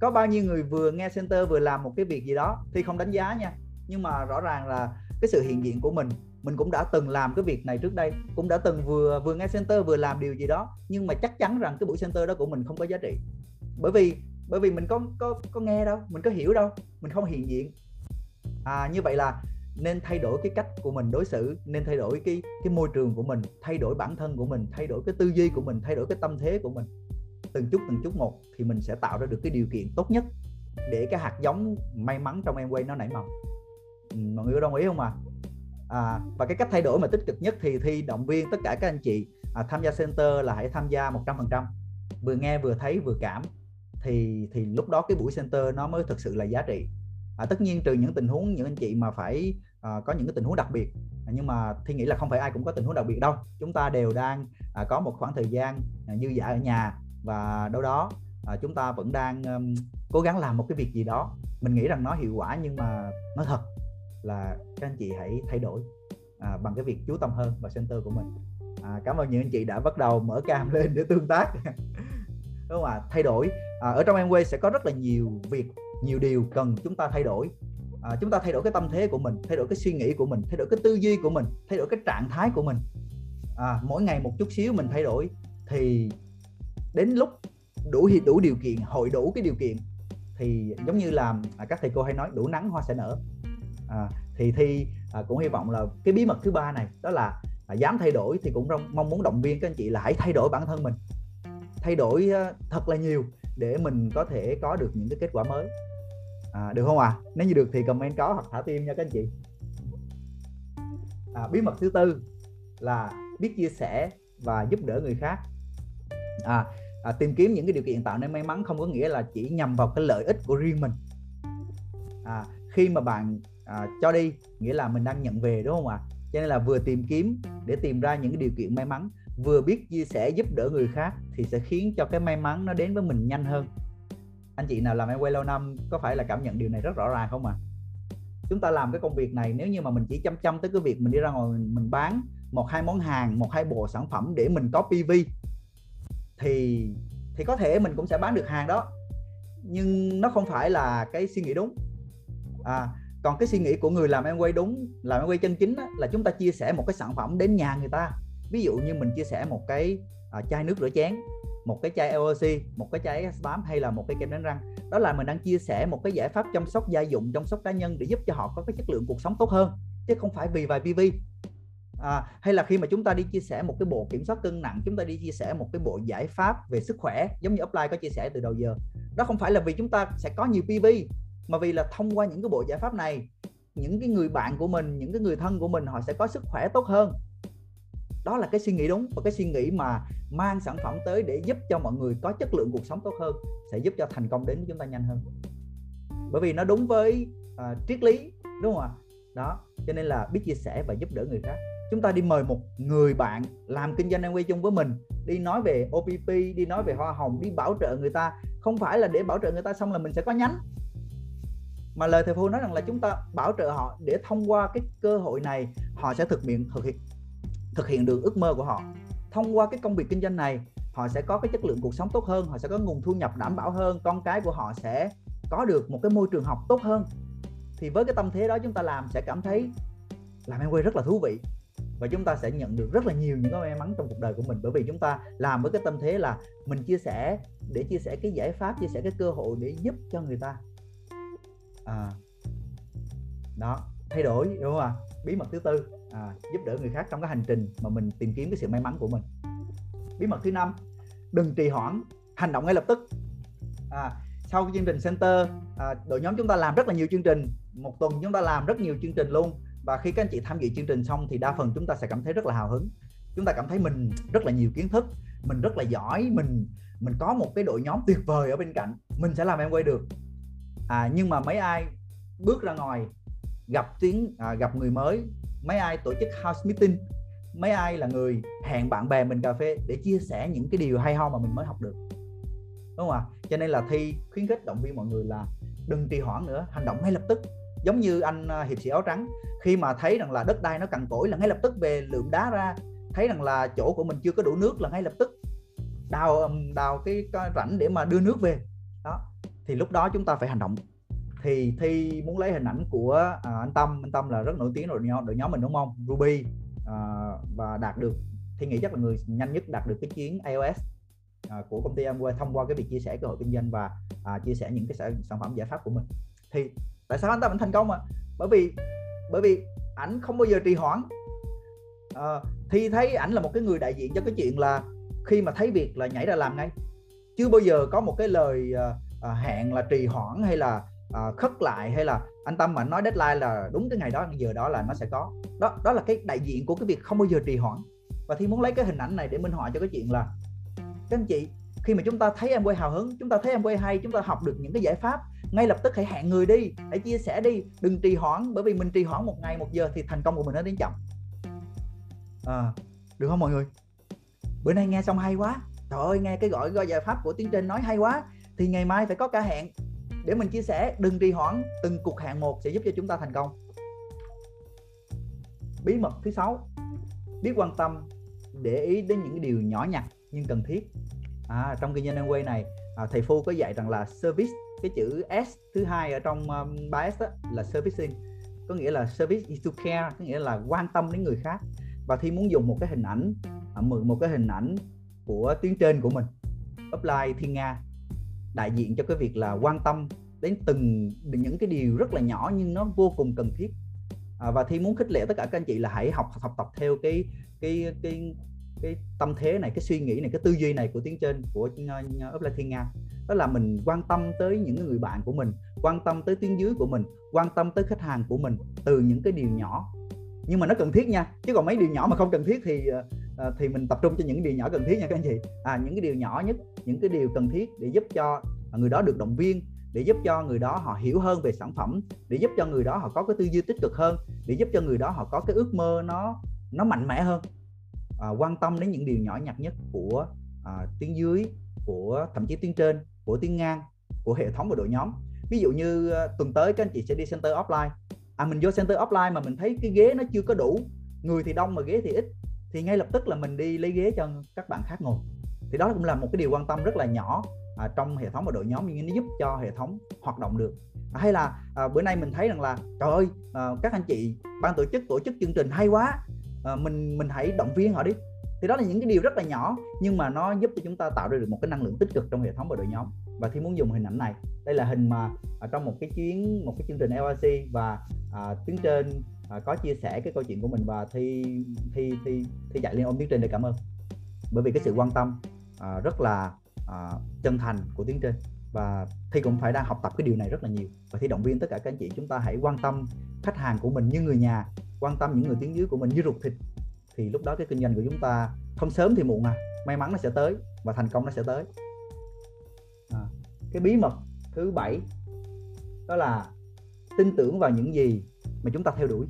có bao nhiêu người vừa nghe center vừa làm một cái việc gì đó thì không đánh giá nha. Nhưng mà rõ ràng là cái sự hiện diện của mình mình cũng đã từng làm cái việc này trước đây, cũng đã từng vừa vừa nghe center vừa làm điều gì đó, nhưng mà chắc chắn rằng cái buổi center đó của mình không có giá trị. Bởi vì bởi vì mình có có có nghe đâu, mình có hiểu đâu, mình không hiện diện. À như vậy là nên thay đổi cái cách của mình đối xử, nên thay đổi cái cái môi trường của mình, thay đổi bản thân của mình, thay đổi cái tư duy của mình, thay đổi cái tâm thế của mình. Từng chút từng chút một thì mình sẽ tạo ra được cái điều kiện tốt nhất để cái hạt giống may mắn trong em quay nó nảy mầm. Ừ, mọi người có đồng ý không ạ? à? À, và cái cách thay đổi mà tích cực nhất thì thi động viên tất cả các anh chị à, tham gia center là hãy tham gia 100% vừa nghe vừa thấy vừa cảm. Thì thì lúc đó cái buổi center nó mới thực sự là giá trị. À, tất nhiên trừ những tình huống những anh chị mà phải à, có những cái tình huống đặc biệt. À, nhưng mà thi nghĩ là không phải ai cũng có tình huống đặc biệt đâu. Chúng ta đều đang à, có một khoảng thời gian à, dư dả ở nhà. Và đâu đó à, chúng ta vẫn đang um, cố gắng làm một cái việc gì đó. Mình nghĩ rằng nó hiệu quả nhưng mà nói thật là các anh chị hãy thay đổi à, bằng cái việc chú tâm hơn vào center của mình. À, cảm ơn những anh chị đã bắt đầu mở cam lên để tương tác. Đúng không ạ? Thay đổi. À, ở trong Amway sẽ có rất là nhiều việc nhiều điều cần chúng ta thay đổi. À, chúng ta thay đổi cái tâm thế của mình thay đổi cái suy nghĩ của mình thay đổi cái tư duy của mình thay đổi cái trạng thái của mình. À, mỗi ngày một chút xíu mình thay đổi thì đến lúc đủ đủ điều kiện hội đủ cái điều kiện thì giống như là à, các thầy cô hay nói đủ nắng hoa sẽ nở à, thì thi à, cũng hy vọng là cái bí mật thứ ba này đó là à, dám thay đổi thì cũng mong muốn động viên các anh chị là hãy thay đổi bản thân mình. Thay đổi uh, thật là nhiều để mình có thể có được những cái kết quả mới. À, được không ạ? À? nếu như được thì comment có hoặc thả tim nha các anh chị. À, bí mật thứ tư là biết chia sẻ và giúp đỡ người khác. À, à, tìm kiếm những cái điều kiện tạo nên may mắn không có nghĩa là chỉ nhằm vào cái lợi ích của riêng mình. À, khi mà bạn à, cho đi nghĩa là mình đang nhận về đúng không ạ à? cho nên là vừa tìm kiếm để tìm ra những cái điều kiện may mắn vừa biết chia sẻ giúp đỡ người khác thì sẽ khiến cho cái may mắn nó đến với mình nhanh hơn anh chị nào làm em quay lâu năm có phải là cảm nhận điều này rất rõ ràng không ạ à? chúng ta làm cái công việc này nếu như mà mình chỉ chăm chăm tới cái việc mình đi ra ngoài mình, mình bán một hai món hàng một hai bộ sản phẩm để mình có PV thì thì có thể mình cũng sẽ bán được hàng đó nhưng nó không phải là cái suy nghĩ đúng à, còn cái suy nghĩ của người làm em quay đúng làm em quay chân chính á, là chúng ta chia sẻ một cái sản phẩm đến nhà người ta. Ví dụ như mình chia sẻ một cái uh, chai nước rửa chén một cái chai LOC một cái chai SBAM hay là một cái kem đánh răng. Đó là mình đang chia sẻ một cái giải pháp chăm sóc gia dụng chăm sóc cá nhân để giúp cho họ có cái chất lượng cuộc sống tốt hơn chứ không phải vì vài PV à, hay là khi mà chúng ta đi chia sẻ một cái bộ kiểm soát cân nặng chúng ta đi chia sẻ một cái bộ giải pháp về sức khỏe giống như offline có chia sẻ từ đầu giờ. Đó không phải là vì chúng ta sẽ có nhiều PV mà vì là thông qua những cái bộ giải pháp này những cái người bạn của mình những cái người thân của mình họ sẽ có sức khỏe tốt hơn. Đó là cái suy nghĩ đúng và cái suy nghĩ mà mang sản phẩm tới để giúp cho mọi người có chất lượng cuộc sống tốt hơn sẽ giúp cho thành công đến với chúng ta nhanh hơn. Bởi vì nó đúng với uh, triết lý đúng không ạ? Đó cho nên là biết chia sẻ và giúp đỡ người khác. Chúng ta đi mời một người bạn làm kinh doanh quay chung với mình đi nói về OPP đi nói về hoa hồng đi bảo trợ người ta. Không phải là để bảo trợ người ta xong là mình sẽ có nhánh mà lời thầy phu nói rằng là chúng ta bảo trợ họ để thông qua cái cơ hội này, họ sẽ thực hiện thực hiện thực hiện được ước mơ của họ. Thông qua cái công việc kinh doanh này, họ sẽ có cái chất lượng cuộc sống tốt hơn, họ sẽ có nguồn thu nhập đảm bảo hơn, con cái của họ sẽ có được một cái môi trường học tốt hơn. Thì với cái tâm thế đó chúng ta làm sẽ cảm thấy làm em quay rất là thú vị. Và chúng ta sẽ nhận được rất là nhiều những cái may mắn trong cuộc đời của mình, bởi vì chúng ta làm với cái tâm thế là mình chia sẻ để chia sẻ cái giải pháp, chia sẻ cái cơ hội để giúp cho người ta à, đó thay đổi đúng không ạ? Bí mật thứ tư à, giúp đỡ người khác trong cái hành trình mà mình tìm kiếm cái sự may mắn của mình. Bí mật thứ năm đừng trì hoãn hành động ngay lập tức. À, sau cái chương trình center à, đội nhóm chúng ta làm rất là nhiều chương trình. Một tuần chúng ta làm rất nhiều chương trình luôn. Và khi các anh chị tham dự chương trình xong thì đa phần chúng ta sẽ cảm thấy rất là hào hứng. Chúng ta cảm thấy mình rất là nhiều kiến thức mình rất là giỏi mình mình có một cái đội nhóm tuyệt vời ở bên cạnh. Mình sẽ làm em quay được à, nhưng mà mấy ai bước ra ngoài gặp tiếng à, gặp người mới mấy ai tổ chức house meeting mấy ai là người hẹn bạn bè mình cà phê để chia sẻ những cái điều hay ho mà mình mới học được. Đúng không ạ? Cho nên là thi khuyến khích động viên mọi người là đừng trì hoãn nữa hành động ngay lập tức. Giống như anh à, hiệp sĩ áo trắng khi mà thấy rằng là đất đai nó cằn cỗi là ngay lập tức về lượm đá ra thấy rằng là chỗ của mình chưa có đủ nước là ngay lập tức đào đào cái, cái rãnh để mà đưa nước về. Đó thì lúc đó chúng ta phải hành động. Thì thi muốn lấy hình ảnh của à, anh Tâm. Anh Tâm là rất nổi tiếng rồi nhóm đội nhóm mình đúng không? Ruby à, và đạt được thi nghĩ chắc là người nhanh nhất đạt được cái chuyến iOS à, của công ty Amway thông qua cái việc chia sẻ cơ hội kinh doanh và à, chia sẻ những cái sản, sản phẩm giải pháp của mình. Thì tại sao anh ta vẫn thành công mà bởi vì bởi vì ảnh không bao giờ trì hoãn. Ờ, à, thì thấy ảnh là một cái người đại diện cho cái chuyện là khi mà thấy việc là nhảy ra làm ngay chưa bao giờ có một cái lời uh, à, hẹn là trì hoãn hay là à, khất lại hay là anh tâm mà nói deadline là đúng cái ngày đó giờ đó là nó sẽ có. Đó đó là cái đại diện của cái việc không bao giờ trì hoãn. Và thì muốn lấy cái hình ảnh này để minh họa cho cái chuyện là các anh chị khi mà chúng ta thấy em quay hào hứng chúng ta thấy em quay hay chúng ta học được những cái giải pháp ngay lập tức hãy hẹn người đi hãy chia sẻ đi đừng trì hoãn bởi vì mình trì hoãn một ngày một giờ thì thành công của mình nó đến chậm. À, được không mọi người? Bữa nay nghe xong hay quá. Trời ơi nghe cái gọi gọi giải pháp của tiến trên nói hay quá thì ngày mai phải có cả hẹn. Để mình chia sẻ đừng trì hoãn từng cuộc hẹn một sẽ giúp cho chúng ta thành công. Bí mật thứ sáu biết quan tâm để ý đến những điều nhỏ nhặt nhưng cần thiết. À, trong kinh doanh quay này à, thầy phu có dạy rằng là service cái chữ s thứ hai ở trong um, 3s đó, là servicing. Có nghĩa là service is to care có nghĩa là quan tâm đến người khác. Và thi muốn dùng một cái hình ảnh à, mượn một cái hình ảnh của tuyến trên của mình. Upline thiên nga đại diện cho cái việc là quan tâm đến từng những cái điều rất là nhỏ nhưng nó vô cùng cần thiết. À, và thi muốn khích lệ tất cả các anh chị là hãy học học tập theo cái cái cái cái tâm thế này cái suy nghĩ này cái tư duy này của tiếng trên của ờ, Upline Thiên Nga. Đó là mình quan tâm tới những người bạn của mình quan tâm tới tuyến dưới của mình quan tâm tới khách hàng của mình từ những cái điều nhỏ. Nhưng mà nó cần thiết nha chứ còn mấy điều nhỏ mà không cần thiết thì ờ, Ờ, thì mình tập trung cho những điều nhỏ cần thiết nha các anh chị. À những cái điều nhỏ nhất những cái điều cần thiết để giúp cho người đó được động viên để giúp cho người đó họ hiểu hơn về sản phẩm để giúp cho người đó họ có cái tư duy tích cực hơn để giúp cho người đó họ có cái ước mơ nó nó mạnh mẽ hơn. À, quan tâm đến những điều nhỏ nhặt nhất của à, tuyến dưới của thậm chí tuyến trên của tuyến ngang của hệ thống và đội nhóm. Ví dụ như ờ, tuần tới các anh chị sẽ đi center offline. À mình vô center offline mà mình thấy cái ghế nó chưa có đủ người thì đông mà ghế thì ít thì ngay lập tức là mình đi lấy ghế cho các bạn khác ngồi. Thì đó cũng là một cái điều quan tâm rất là nhỏ à, trong hệ thống và đội nhóm nhưng nó giúp cho hệ thống hoạt động được. À, hay là à, bữa nay mình thấy rằng là trời ơi à, các anh chị ban tổ chức tổ chức chương trình hay quá à, mình mình hãy động viên họ đi. Thì đó là những cái điều rất là nhỏ nhưng mà nó giúp cho chúng ta tạo ra được một cái năng lượng tích cực trong hệ thống và đội nhóm và thì muốn dùng hình ảnh này. Đây là hình mà ở trong một cái chuyến một cái chương trình LRC và à, tuyến trên à, có chia sẻ cái câu chuyện của mình và thi thi thi thi dạy liên ôm tuyến trên để cảm ơn. Bởi vì cái sự quan tâm à, rất là à, chân thành của tuyến trên. Và thi cũng phải đang học tập cái điều này rất là nhiều. Và thi động viên tất cả các anh chị chúng ta hãy quan tâm khách hàng của mình như người nhà quan tâm những người tuyến dưới của mình như ruột thịt. Thì lúc đó cái kinh doanh của chúng ta không sớm thì muộn à. May mắn nó sẽ tới và thành công nó sẽ tới. à, cái bí mật thứ bảy đó là tin tưởng vào những gì mà chúng ta theo đuổi.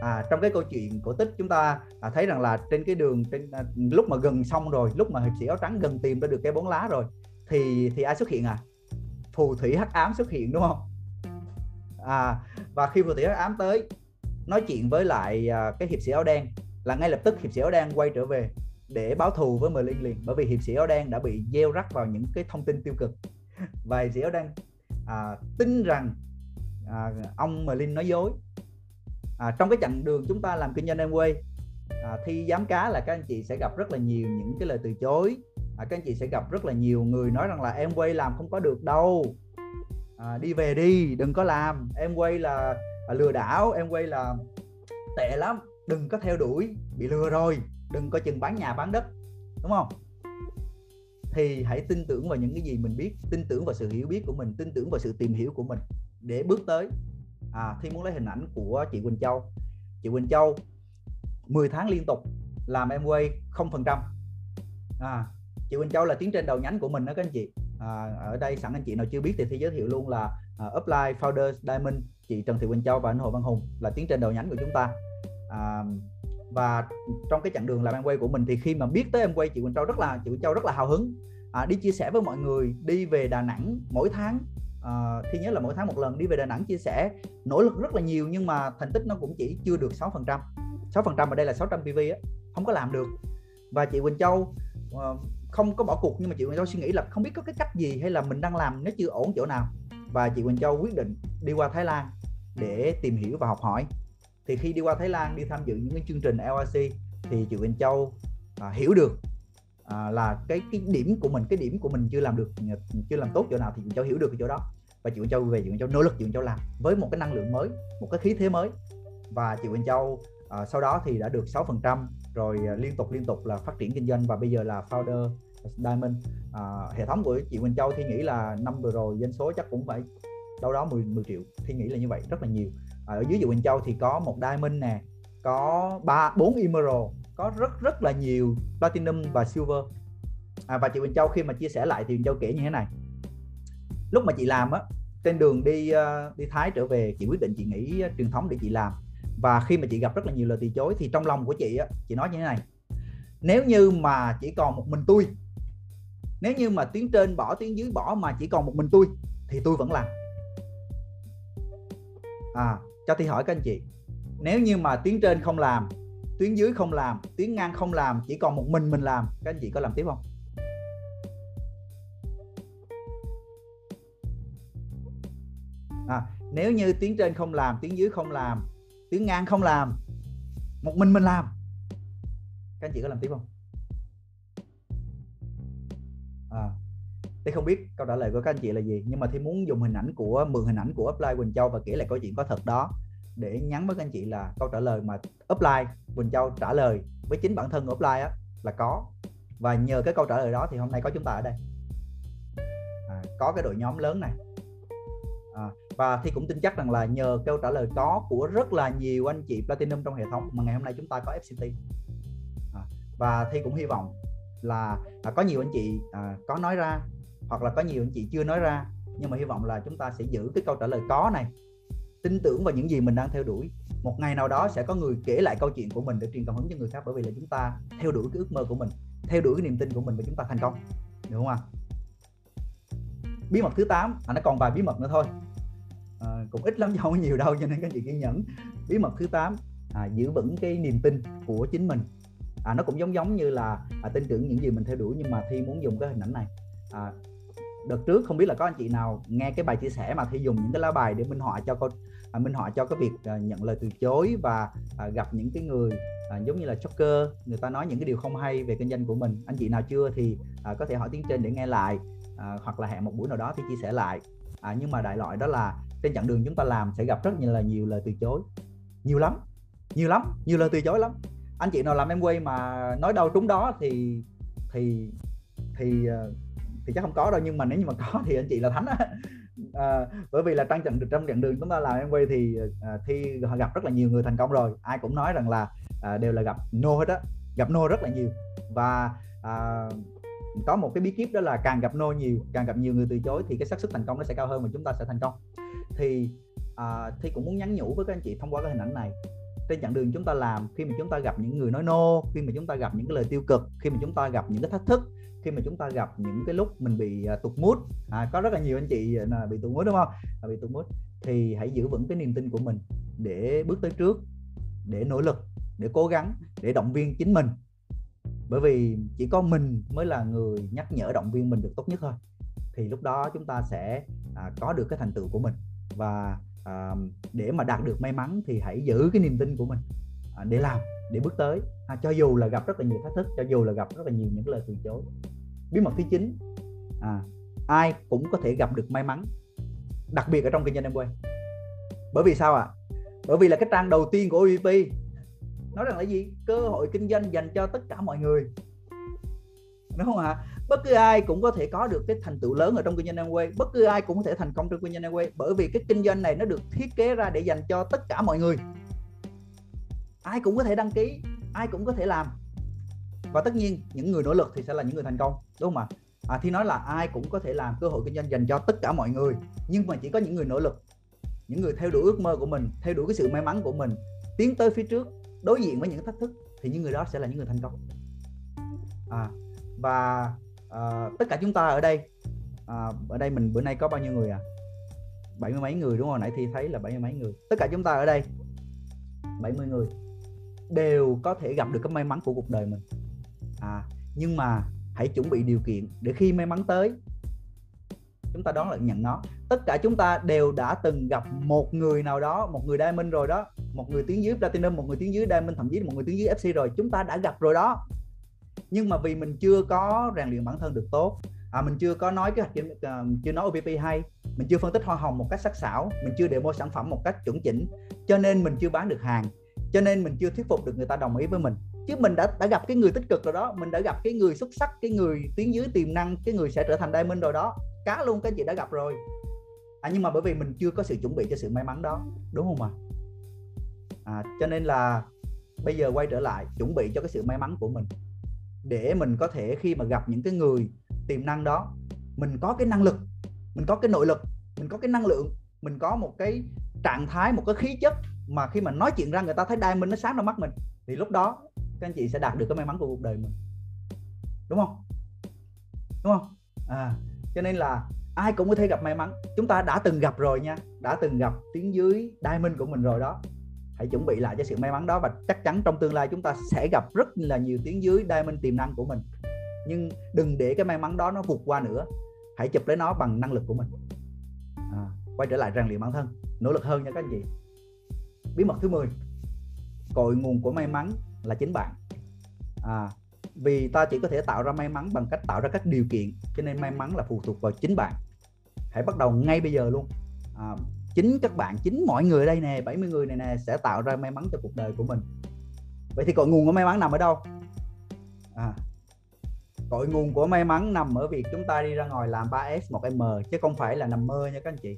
À, trong cái câu chuyện cổ tích chúng ta à, thấy rằng là trên cái đường trên à, lúc mà gần xong rồi lúc mà hiệp sĩ áo trắng gần tìm ra được cái bốn lá rồi thì thì ai xuất hiện à? Phù thủy hắc ám xuất hiện đúng không? À và khi phù thủy hắc ám tới nói chuyện với lại à, cái hiệp sĩ áo đen là ngay lập tức hiệp sĩ áo đen quay trở về để báo thù với Merlin liền bởi vì hiệp sĩ áo đen đã bị gieo rắc vào những cái thông tin tiêu cực và hiệp đang à, tin rằng à, ông Merlin nói dối. À, trong cái chặng đường chúng ta làm kinh doanh em quay à, thi giám cá là các anh chị sẽ gặp rất là nhiều những cái lời từ chối. À, các anh chị sẽ gặp rất là nhiều người nói rằng là em quay làm không có được đâu. À, đi về đi đừng có làm. Em quay là à, lừa đảo em quay là tệ lắm. Đừng có theo đuổi bị lừa rồi. Đừng có chừng bán nhà bán đất. Đúng không? Thì hãy tin tưởng vào những cái gì mình biết tin tưởng vào sự hiểu biết của mình tin tưởng vào sự tìm hiểu của mình để bước tới. À, thi muốn lấy hình ảnh của chị Quỳnh Châu. Chị Quỳnh Châu 10 tháng liên tục làm em quay không phần trăm. À, chị Quỳnh Châu là tiến trên đầu nhánh của mình đó các anh chị. À, ở đây sẵn anh chị nào chưa biết thì thi giới thiệu luôn là uh, Upline Founders Diamond chị Trần Thị Quỳnh Châu và anh Hồ Văn Hùng là tiến trên đầu nhánh của chúng ta. À, và trong cái chặng đường làm em quay của mình thì khi mà biết tới em quay chị Quỳnh Châu rất là chị Quỳnh Châu rất là hào hứng. À, đi chia sẻ với mọi người đi về Đà Nẵng mỗi tháng. À, khi nhớ là mỗi tháng một lần đi về Đà Nẵng chia sẻ. Nỗ lực rất là nhiều nhưng mà thành tích nó cũng chỉ chưa được 6 phần trăm. 6 phần trăm ở đây là 600 PV á không có làm được. Và chị Quỳnh Châu à, không có bỏ cuộc nhưng mà chị Quỳnh Châu suy nghĩ là không biết có cái cách gì hay là mình đang làm nó chưa ổn chỗ nào. Và chị Quỳnh Châu quyết định đi qua Thái Lan để tìm hiểu và học hỏi thì khi đi qua Thái Lan đi tham dự những cái chương trình LRC thì chị Quỳnh Châu à, hiểu được à, là cái cái điểm của mình cái điểm của mình chưa làm được chưa làm tốt chỗ nào thì Quỳnh Châu hiểu được cái chỗ đó. Và chị Quỳnh Châu về chị Quỳnh Châu nỗ lực chị Quỳnh Châu làm với một cái năng lượng mới một cái khí thế mới. Và chị Quỳnh Châu à, sau đó thì đã được 6% rồi à, liên tục liên tục là phát triển kinh doanh. Và bây giờ là founder Diamond. À, hệ thống của chị Quỳnh Châu thì nghĩ là năm vừa rồi doanh số chắc cũng phải đâu đó 10 10 triệu. Thì nghĩ là như vậy rất là nhiều. Ờ, ở dưới chị Quỳnh Châu thì có một Diamond nè có ba bốn Emerald có rất rất là nhiều Platinum và Silver. À, và chị Quỳnh Châu khi mà chia sẻ lại thì Quỳnh Châu kể như thế này. Lúc mà chị làm á trên đường đi uh, đi Thái trở về chị quyết định chị nghỉ uh, truyền thống để chị làm. Và khi mà chị gặp rất là nhiều lời từ chối thì trong lòng của chị á chị nói như thế này nếu như mà chỉ còn một mình tôi nếu như mà tuyến trên bỏ tuyến dưới bỏ mà chỉ còn một mình tôi thì tôi vẫn làm. À cho thi hỏi các anh chị nếu như mà tuyến trên không làm tuyến dưới không làm tuyến ngang không làm chỉ còn một mình mình làm các anh chị có làm tiếp không? À, nếu như tuyến trên không làm tuyến dưới không làm tuyến ngang không làm một mình mình làm các anh chị có làm tiếp không? À, Thi không biết câu trả lời của các anh chị là gì nhưng mà Thi muốn dùng hình ảnh của mượn hình ảnh của Upline Quỳnh Châu và kể lại câu chuyện có thật đó để nhắn với các anh chị là câu trả lời mà Upline Quỳnh Châu trả lời với chính bản thân của Upline á là có. Và nhờ cái câu trả lời đó thì hôm nay có chúng ta ở đây. À, có cái đội nhóm lớn này. À, và Thi cũng tin chắc rằng là nhờ câu trả lời có của rất là nhiều anh chị Platinum trong hệ thống mà ngày hôm nay chúng ta có FCT à, và Thi cũng hy vọng là à, có nhiều anh chị à, có nói ra hoặc là có nhiều anh chị chưa nói ra. Nhưng mà hy vọng là chúng ta sẽ giữ cái câu trả lời có này. Tin tưởng vào những gì mình đang theo đuổi. Một ngày nào đó sẽ có người kể lại câu chuyện của mình để truyền cảm hứng cho người khác bởi vì là chúng ta theo đuổi cái ước mơ của mình theo đuổi cái niềm tin của mình và chúng ta thành công. Được không ạ? Bí mật thứ 8 à, nó còn vài bí mật nữa thôi. À, cũng ít lắm chứ không có nhiều đâu cho nên các chị kiên nhẫn. Bí mật thứ 8 à, giữ vững cái niềm tin của chính mình. À, nó cũng giống giống như là à, tin tưởng những gì mình theo đuổi nhưng mà thi muốn dùng cái hình ảnh này. À, đợt trước không biết là có anh chị nào nghe cái bài chia sẻ mà thi dùng những cái lá bài để minh họa cho con à, minh họa cho cái việc à, nhận lời từ chối và à, gặp những cái người à, giống như là choker người ta nói những cái điều không hay về kinh doanh của mình. Anh chị nào chưa thì à, có thể hỏi tiếng trên để nghe lại à, hoặc là hẹn một buổi nào đó thì chia sẻ lại. À, nhưng mà đại loại đó là trên chặng đường chúng ta làm sẽ gặp rất nhiều là nhiều lời từ chối. Nhiều lắm nhiều lắm nhiều lời từ chối lắm. Anh chị nào làm em quay mà nói đâu trúng đó thì thì thì uh, thì chắc không có đâu nhưng mà nếu như mà có thì anh chị là thánh á. À, bởi vì là trong chặng trong chặng đường chúng ta làm em quay thì ờ, thi gặp rất là nhiều người thành công rồi. Ai cũng nói rằng là à, đều là gặp no hết á gặp no rất là nhiều. Và à, có một cái bí kíp đó là càng gặp no nhiều càng gặp nhiều người từ chối thì cái xác suất thành công nó sẽ cao hơn và chúng ta sẽ thành công. Thì à, thi cũng muốn nhắn nhủ với các anh chị thông qua cái hình ảnh này. Trên chặng đường chúng ta làm khi mà chúng ta gặp những người nói no khi mà chúng ta gặp những cái lời tiêu cực khi mà chúng ta gặp những cái thách thức khi mà chúng ta gặp những cái lúc mình bị à, tụt mút à, có rất là nhiều anh chị à, là bị tụt mút đúng không? À, bị tụt mút thì hãy giữ vững cái niềm tin của mình để bước tới trước để nỗ lực để cố gắng để động viên chính mình. Bởi vì chỉ có mình mới là người nhắc nhở động viên mình được tốt nhất thôi. Thì lúc đó chúng ta sẽ à, có được cái thành tựu của mình. Và à, để mà đạt được may mắn thì hãy giữ cái niềm tin của mình à, để làm để bước tới. À, cho dù là gặp rất là nhiều thách thức cho dù là gặp rất là nhiều những lời từ chối. Bí mật thứ chín à, ai cũng có thể gặp được may mắn đặc biệt ở trong kinh doanh em quay bởi vì sao ạ? À? bởi vì là cái trang đầu tiên của OVP nói rằng là gì? Cơ hội kinh doanh dành cho tất cả mọi người. Đúng không ạ? Bất cứ ai cũng có thể có được cái thành tựu lớn ở trong kinh doanh Amway. Bất cứ ai cũng có thể thành công trong kinh doanh Amway. Bởi vì cái kinh doanh này nó được thiết kế ra để dành cho tất cả mọi người ai cũng có thể đăng ký ai cũng có thể làm. Và tất nhiên những người nỗ lực thì sẽ là những người thành công đúng không ạ? À, thì nói là ai cũng có thể làm cơ hội kinh doanh dành cho tất cả mọi người nhưng mà chỉ có những người nỗ lực những người theo đuổi ước mơ của mình theo đuổi cái sự may mắn của mình tiến tới phía trước đối diện với những thách thức thì những người đó sẽ là những người thành công. À, và à, tất cả chúng ta ở đây à, ở đây mình bữa nay có bao nhiêu người à? Bảy mươi mấy người đúng không? Nãy thì thấy là bảy mươi mấy người. Tất cả chúng ta ở đây 70 người đều có thể gặp được cái may mắn của cuộc đời mình. À nhưng mà hãy chuẩn bị điều kiện để khi may mắn tới chúng ta đón lại nhận nó. Tất cả chúng ta đều đã từng gặp một người nào đó một người diamond rồi đó một người tiếng dưới platinum một người tiếng dưới diamond thậm chí một người tiếng dưới fc rồi chúng ta đã gặp rồi đó. Nhưng mà vì mình chưa có rèn luyện bản thân được tốt à, mình chưa có nói cái uh, à, chưa nói OPP hay mình chưa phân tích hoa hồng một cách sắc sảo mình chưa demo sản phẩm một cách chuẩn chỉnh cho nên mình chưa bán được hàng cho nên mình chưa thuyết phục được người ta đồng ý với mình. Chứ mình đã đã gặp cái người tích cực rồi đó mình đã gặp cái người xuất sắc cái người tiến dưới tiềm năng cái người sẽ trở thành diamond rồi đó. Cá luôn các chị đã gặp rồi. À, nhưng mà bởi vì mình chưa có sự chuẩn bị cho sự may mắn đó đúng không ạ? À, cho nên là bây giờ quay trở lại chuẩn bị cho cái sự may mắn của mình. Để mình có thể khi mà gặp những cái người tiềm năng đó mình có cái năng lực mình có cái nội lực mình có cái năng lượng mình có một cái trạng thái một cái khí chất mà khi mà nói chuyện ra người ta thấy diamond nó sáng trong mắt mình thì lúc đó các anh chị sẽ đạt được cái may mắn của cuộc đời mình. Đúng không? Đúng không? À cho nên là ai cũng có thể gặp may mắn. Chúng ta đã từng gặp rồi nha đã từng gặp tiếng dưới diamond của mình rồi đó. Hãy chuẩn bị lại cho sự may mắn đó và chắc chắn trong tương lai chúng ta sẽ gặp rất là nhiều tiếng dưới diamond tiềm năng của mình. Nhưng đừng để cái may mắn đó nó vượt qua nữa. Hãy chụp lấy nó bằng năng lực của mình. À, quay trở lại rèn luyện bản thân. Nỗ lực hơn nha các anh chị bí mật thứ 10 cội nguồn của may mắn là chính bạn. À, vì ta chỉ có thể tạo ra may mắn bằng cách tạo ra các điều kiện cho nên may mắn là phụ thuộc vào chính bạn. Hãy bắt đầu ngay bây giờ luôn. À, chính các bạn chính mọi người đây nè 70 người này nè sẽ tạo ra may mắn cho cuộc đời của mình. Vậy thì cội nguồn của may mắn nằm ở đâu? À, cội nguồn của may mắn nằm ở việc chúng ta đi ra ngoài làm 3S 1M chứ không phải là nằm mơ nha các anh chị.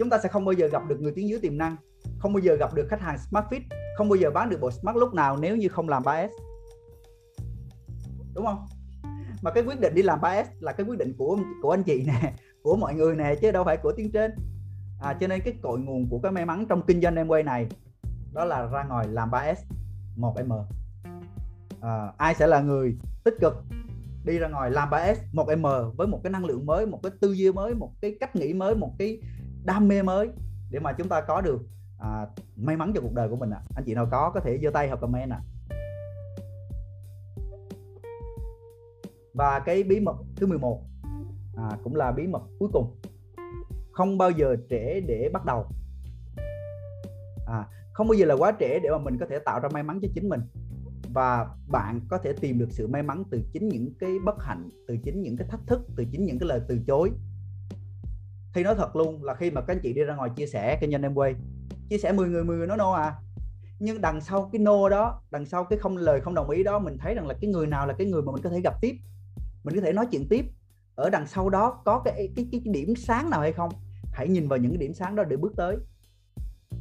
Chúng ta sẽ không bao giờ gặp được người tiếng dưới tiềm năng không bao giờ gặp được khách hàng smart fit không bao giờ bán được bộ smart lúc nào nếu như không làm 3S đúng không? Mà cái quyết định đi làm 3S là cái quyết định của của anh chị nè của mọi người nè chứ đâu phải của tiếng trên. À, cho nên cái cội nguồn của cái may mắn trong kinh doanh em quay này đó là ra ngoài làm 3S 1M à, ai sẽ là người tích cực đi ra ngoài làm 3S 1M với một cái năng lượng mới một cái tư duy mới một cái cách nghĩ mới một cái đam mê mới để mà chúng ta có được à, may mắn cho cuộc đời của mình ạ à. anh chị nào có có thể giơ tay hoặc comment ạ à. và cái bí mật thứ 11 à, cũng là bí mật cuối cùng không bao giờ trễ để bắt đầu à, không bao giờ là quá trễ để mà mình có thể tạo ra may mắn cho chính mình và bạn có thể tìm được sự may mắn từ chính những cái bất hạnh từ chính những cái thách thức từ chính những cái lời từ chối thì nói thật luôn là khi mà các anh chị đi ra ngoài chia sẻ kênh doanh em quay chia sẻ 10 người 10 người nói no à. Nhưng đằng sau cái no đó đằng sau cái không lời không đồng ý đó mình thấy rằng là cái người nào là cái người mà mình có thể gặp tiếp mình có thể nói chuyện tiếp. Ở đằng sau đó có cái cái, cái, cái điểm sáng nào hay không hãy nhìn vào những cái điểm sáng đó để bước tới.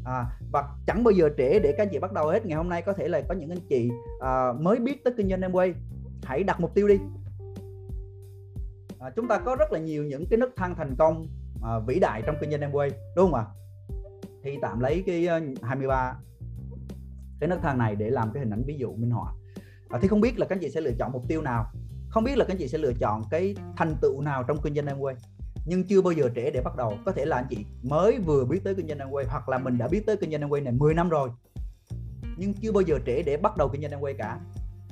À, và chẳng bao giờ trễ để các anh chị bắt đầu hết. Ngày hôm nay có thể là có những anh chị à, mới biết tới kinh doanh em quay. Hãy đặt mục tiêu đi. À, chúng ta có rất là nhiều những cái nấc thang thành công à, vĩ đại trong kinh doanh em đúng không ạ? Thì tạm lấy cái ờ, 23 cái nấc thang này để làm cái hình ảnh ví dụ minh họa. À, thì không biết là các anh chị sẽ lựa chọn mục tiêu nào. Không biết là các anh chị sẽ lựa chọn cái thành tựu nào trong kinh doanh em nhưng chưa bao giờ trễ để bắt đầu. Có thể là anh chị mới vừa biết tới kinh doanh em hoặc là mình đã biết tới kinh doanh em này 10 năm rồi. Nhưng chưa bao giờ trễ để bắt đầu kinh doanh em cả.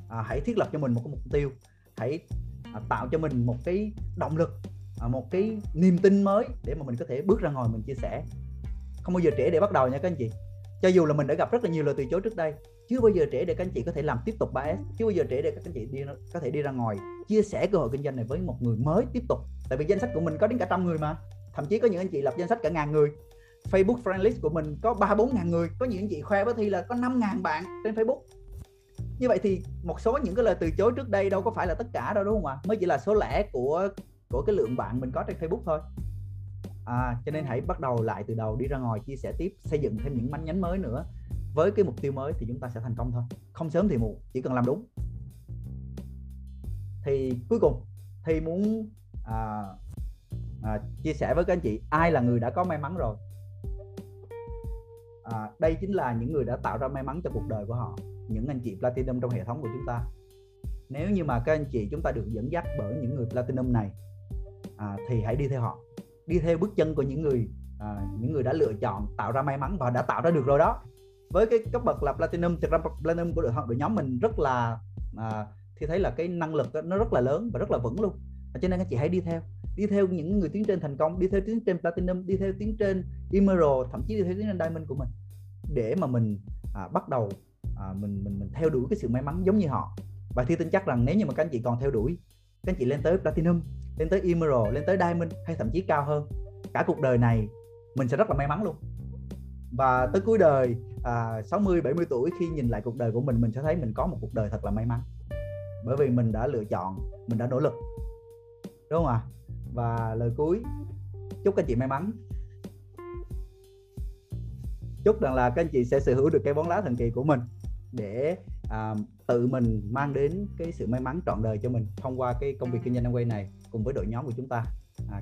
À, hãy thiết lập cho mình một cái mục tiêu. Hãy à, tạo cho mình một cái động lực À, một cái niềm tin mới để mà mình có thể bước ra ngoài mình chia sẻ. Không bao giờ trễ để bắt đầu nha các anh chị. Cho dù là mình đã gặp rất là nhiều lời từ chối trước đây, chưa bao giờ trễ để các anh chị có thể làm tiếp tục 3S chưa bao giờ trễ để các anh chị đi có thể đi ra ngoài chia sẻ cơ hội kinh doanh này với một người mới tiếp tục. Tại vì danh sách của mình có đến cả trăm người mà. Thậm chí có những anh chị lập danh sách cả ngàn người. Facebook friend list của mình có ba bốn ngàn người, có những anh chị khoe với thi là có năm ngàn bạn trên Facebook. Như vậy thì một số những cái lời từ chối trước đây đâu có phải là tất cả đâu, đúng không ạ? Mới chỉ là số lẻ của của cái lượng bạn mình có trên Facebook thôi. À, cho nên hãy bắt đầu lại từ đầu đi ra ngoài chia sẻ tiếp xây dựng thêm những manh nhánh mới nữa. Với cái mục tiêu mới thì chúng ta sẽ thành công thôi. Không sớm thì muộn chỉ cần làm đúng. Thì cuối cùng thì muốn à, à, chia sẻ với các anh chị ai là người đã có may mắn rồi? À, đây chính là những người đã tạo ra may mắn cho cuộc đời của họ những anh chị platinum trong hệ thống của chúng ta. Nếu như mà các anh chị chúng ta được dẫn dắt bởi những người platinum này à, thì hãy đi theo họ. Đi theo bước chân của những người à, những người đã lựa chọn tạo ra may mắn và đã tạo ra được rồi đó. Với cái cấp bậc là platinum thực ra platinum của đội, đội nhóm mình rất là à, thì thấy là cái năng lực đó, nó rất là lớn và rất là vững luôn. Cho nên các chị hãy đi theo. Đi theo những người tiến trên thành công đi theo tiến trên platinum đi theo tiến trên emerald thậm chí đi theo tiến trên diamond của mình. Để mà mình à, bắt đầu à, mình mình mình theo đuổi cái sự may mắn giống như họ. Và thi tin chắc rằng nếu như mà các anh chị còn theo đuổi các anh chị lên tới platinum lên tới emerald lên tới diamond hay thậm chí cao hơn. Cả cuộc đời này mình sẽ rất là may mắn luôn. Và tới cuối đời à, 60 70 tuổi khi nhìn lại cuộc đời của mình mình sẽ thấy mình có một cuộc đời thật là may mắn. Bởi vì mình đã lựa chọn mình đã nỗ lực. Đúng không ạ? Và lời cuối chúc các anh chị may mắn. Chúc rằng là các anh chị sẽ sở hữu được cái bóng lá thần kỳ của mình để à, tự mình mang đến cái sự may mắn trọn đời cho mình thông qua cái công việc kinh doanh quay này cùng với đội nhóm của chúng ta à.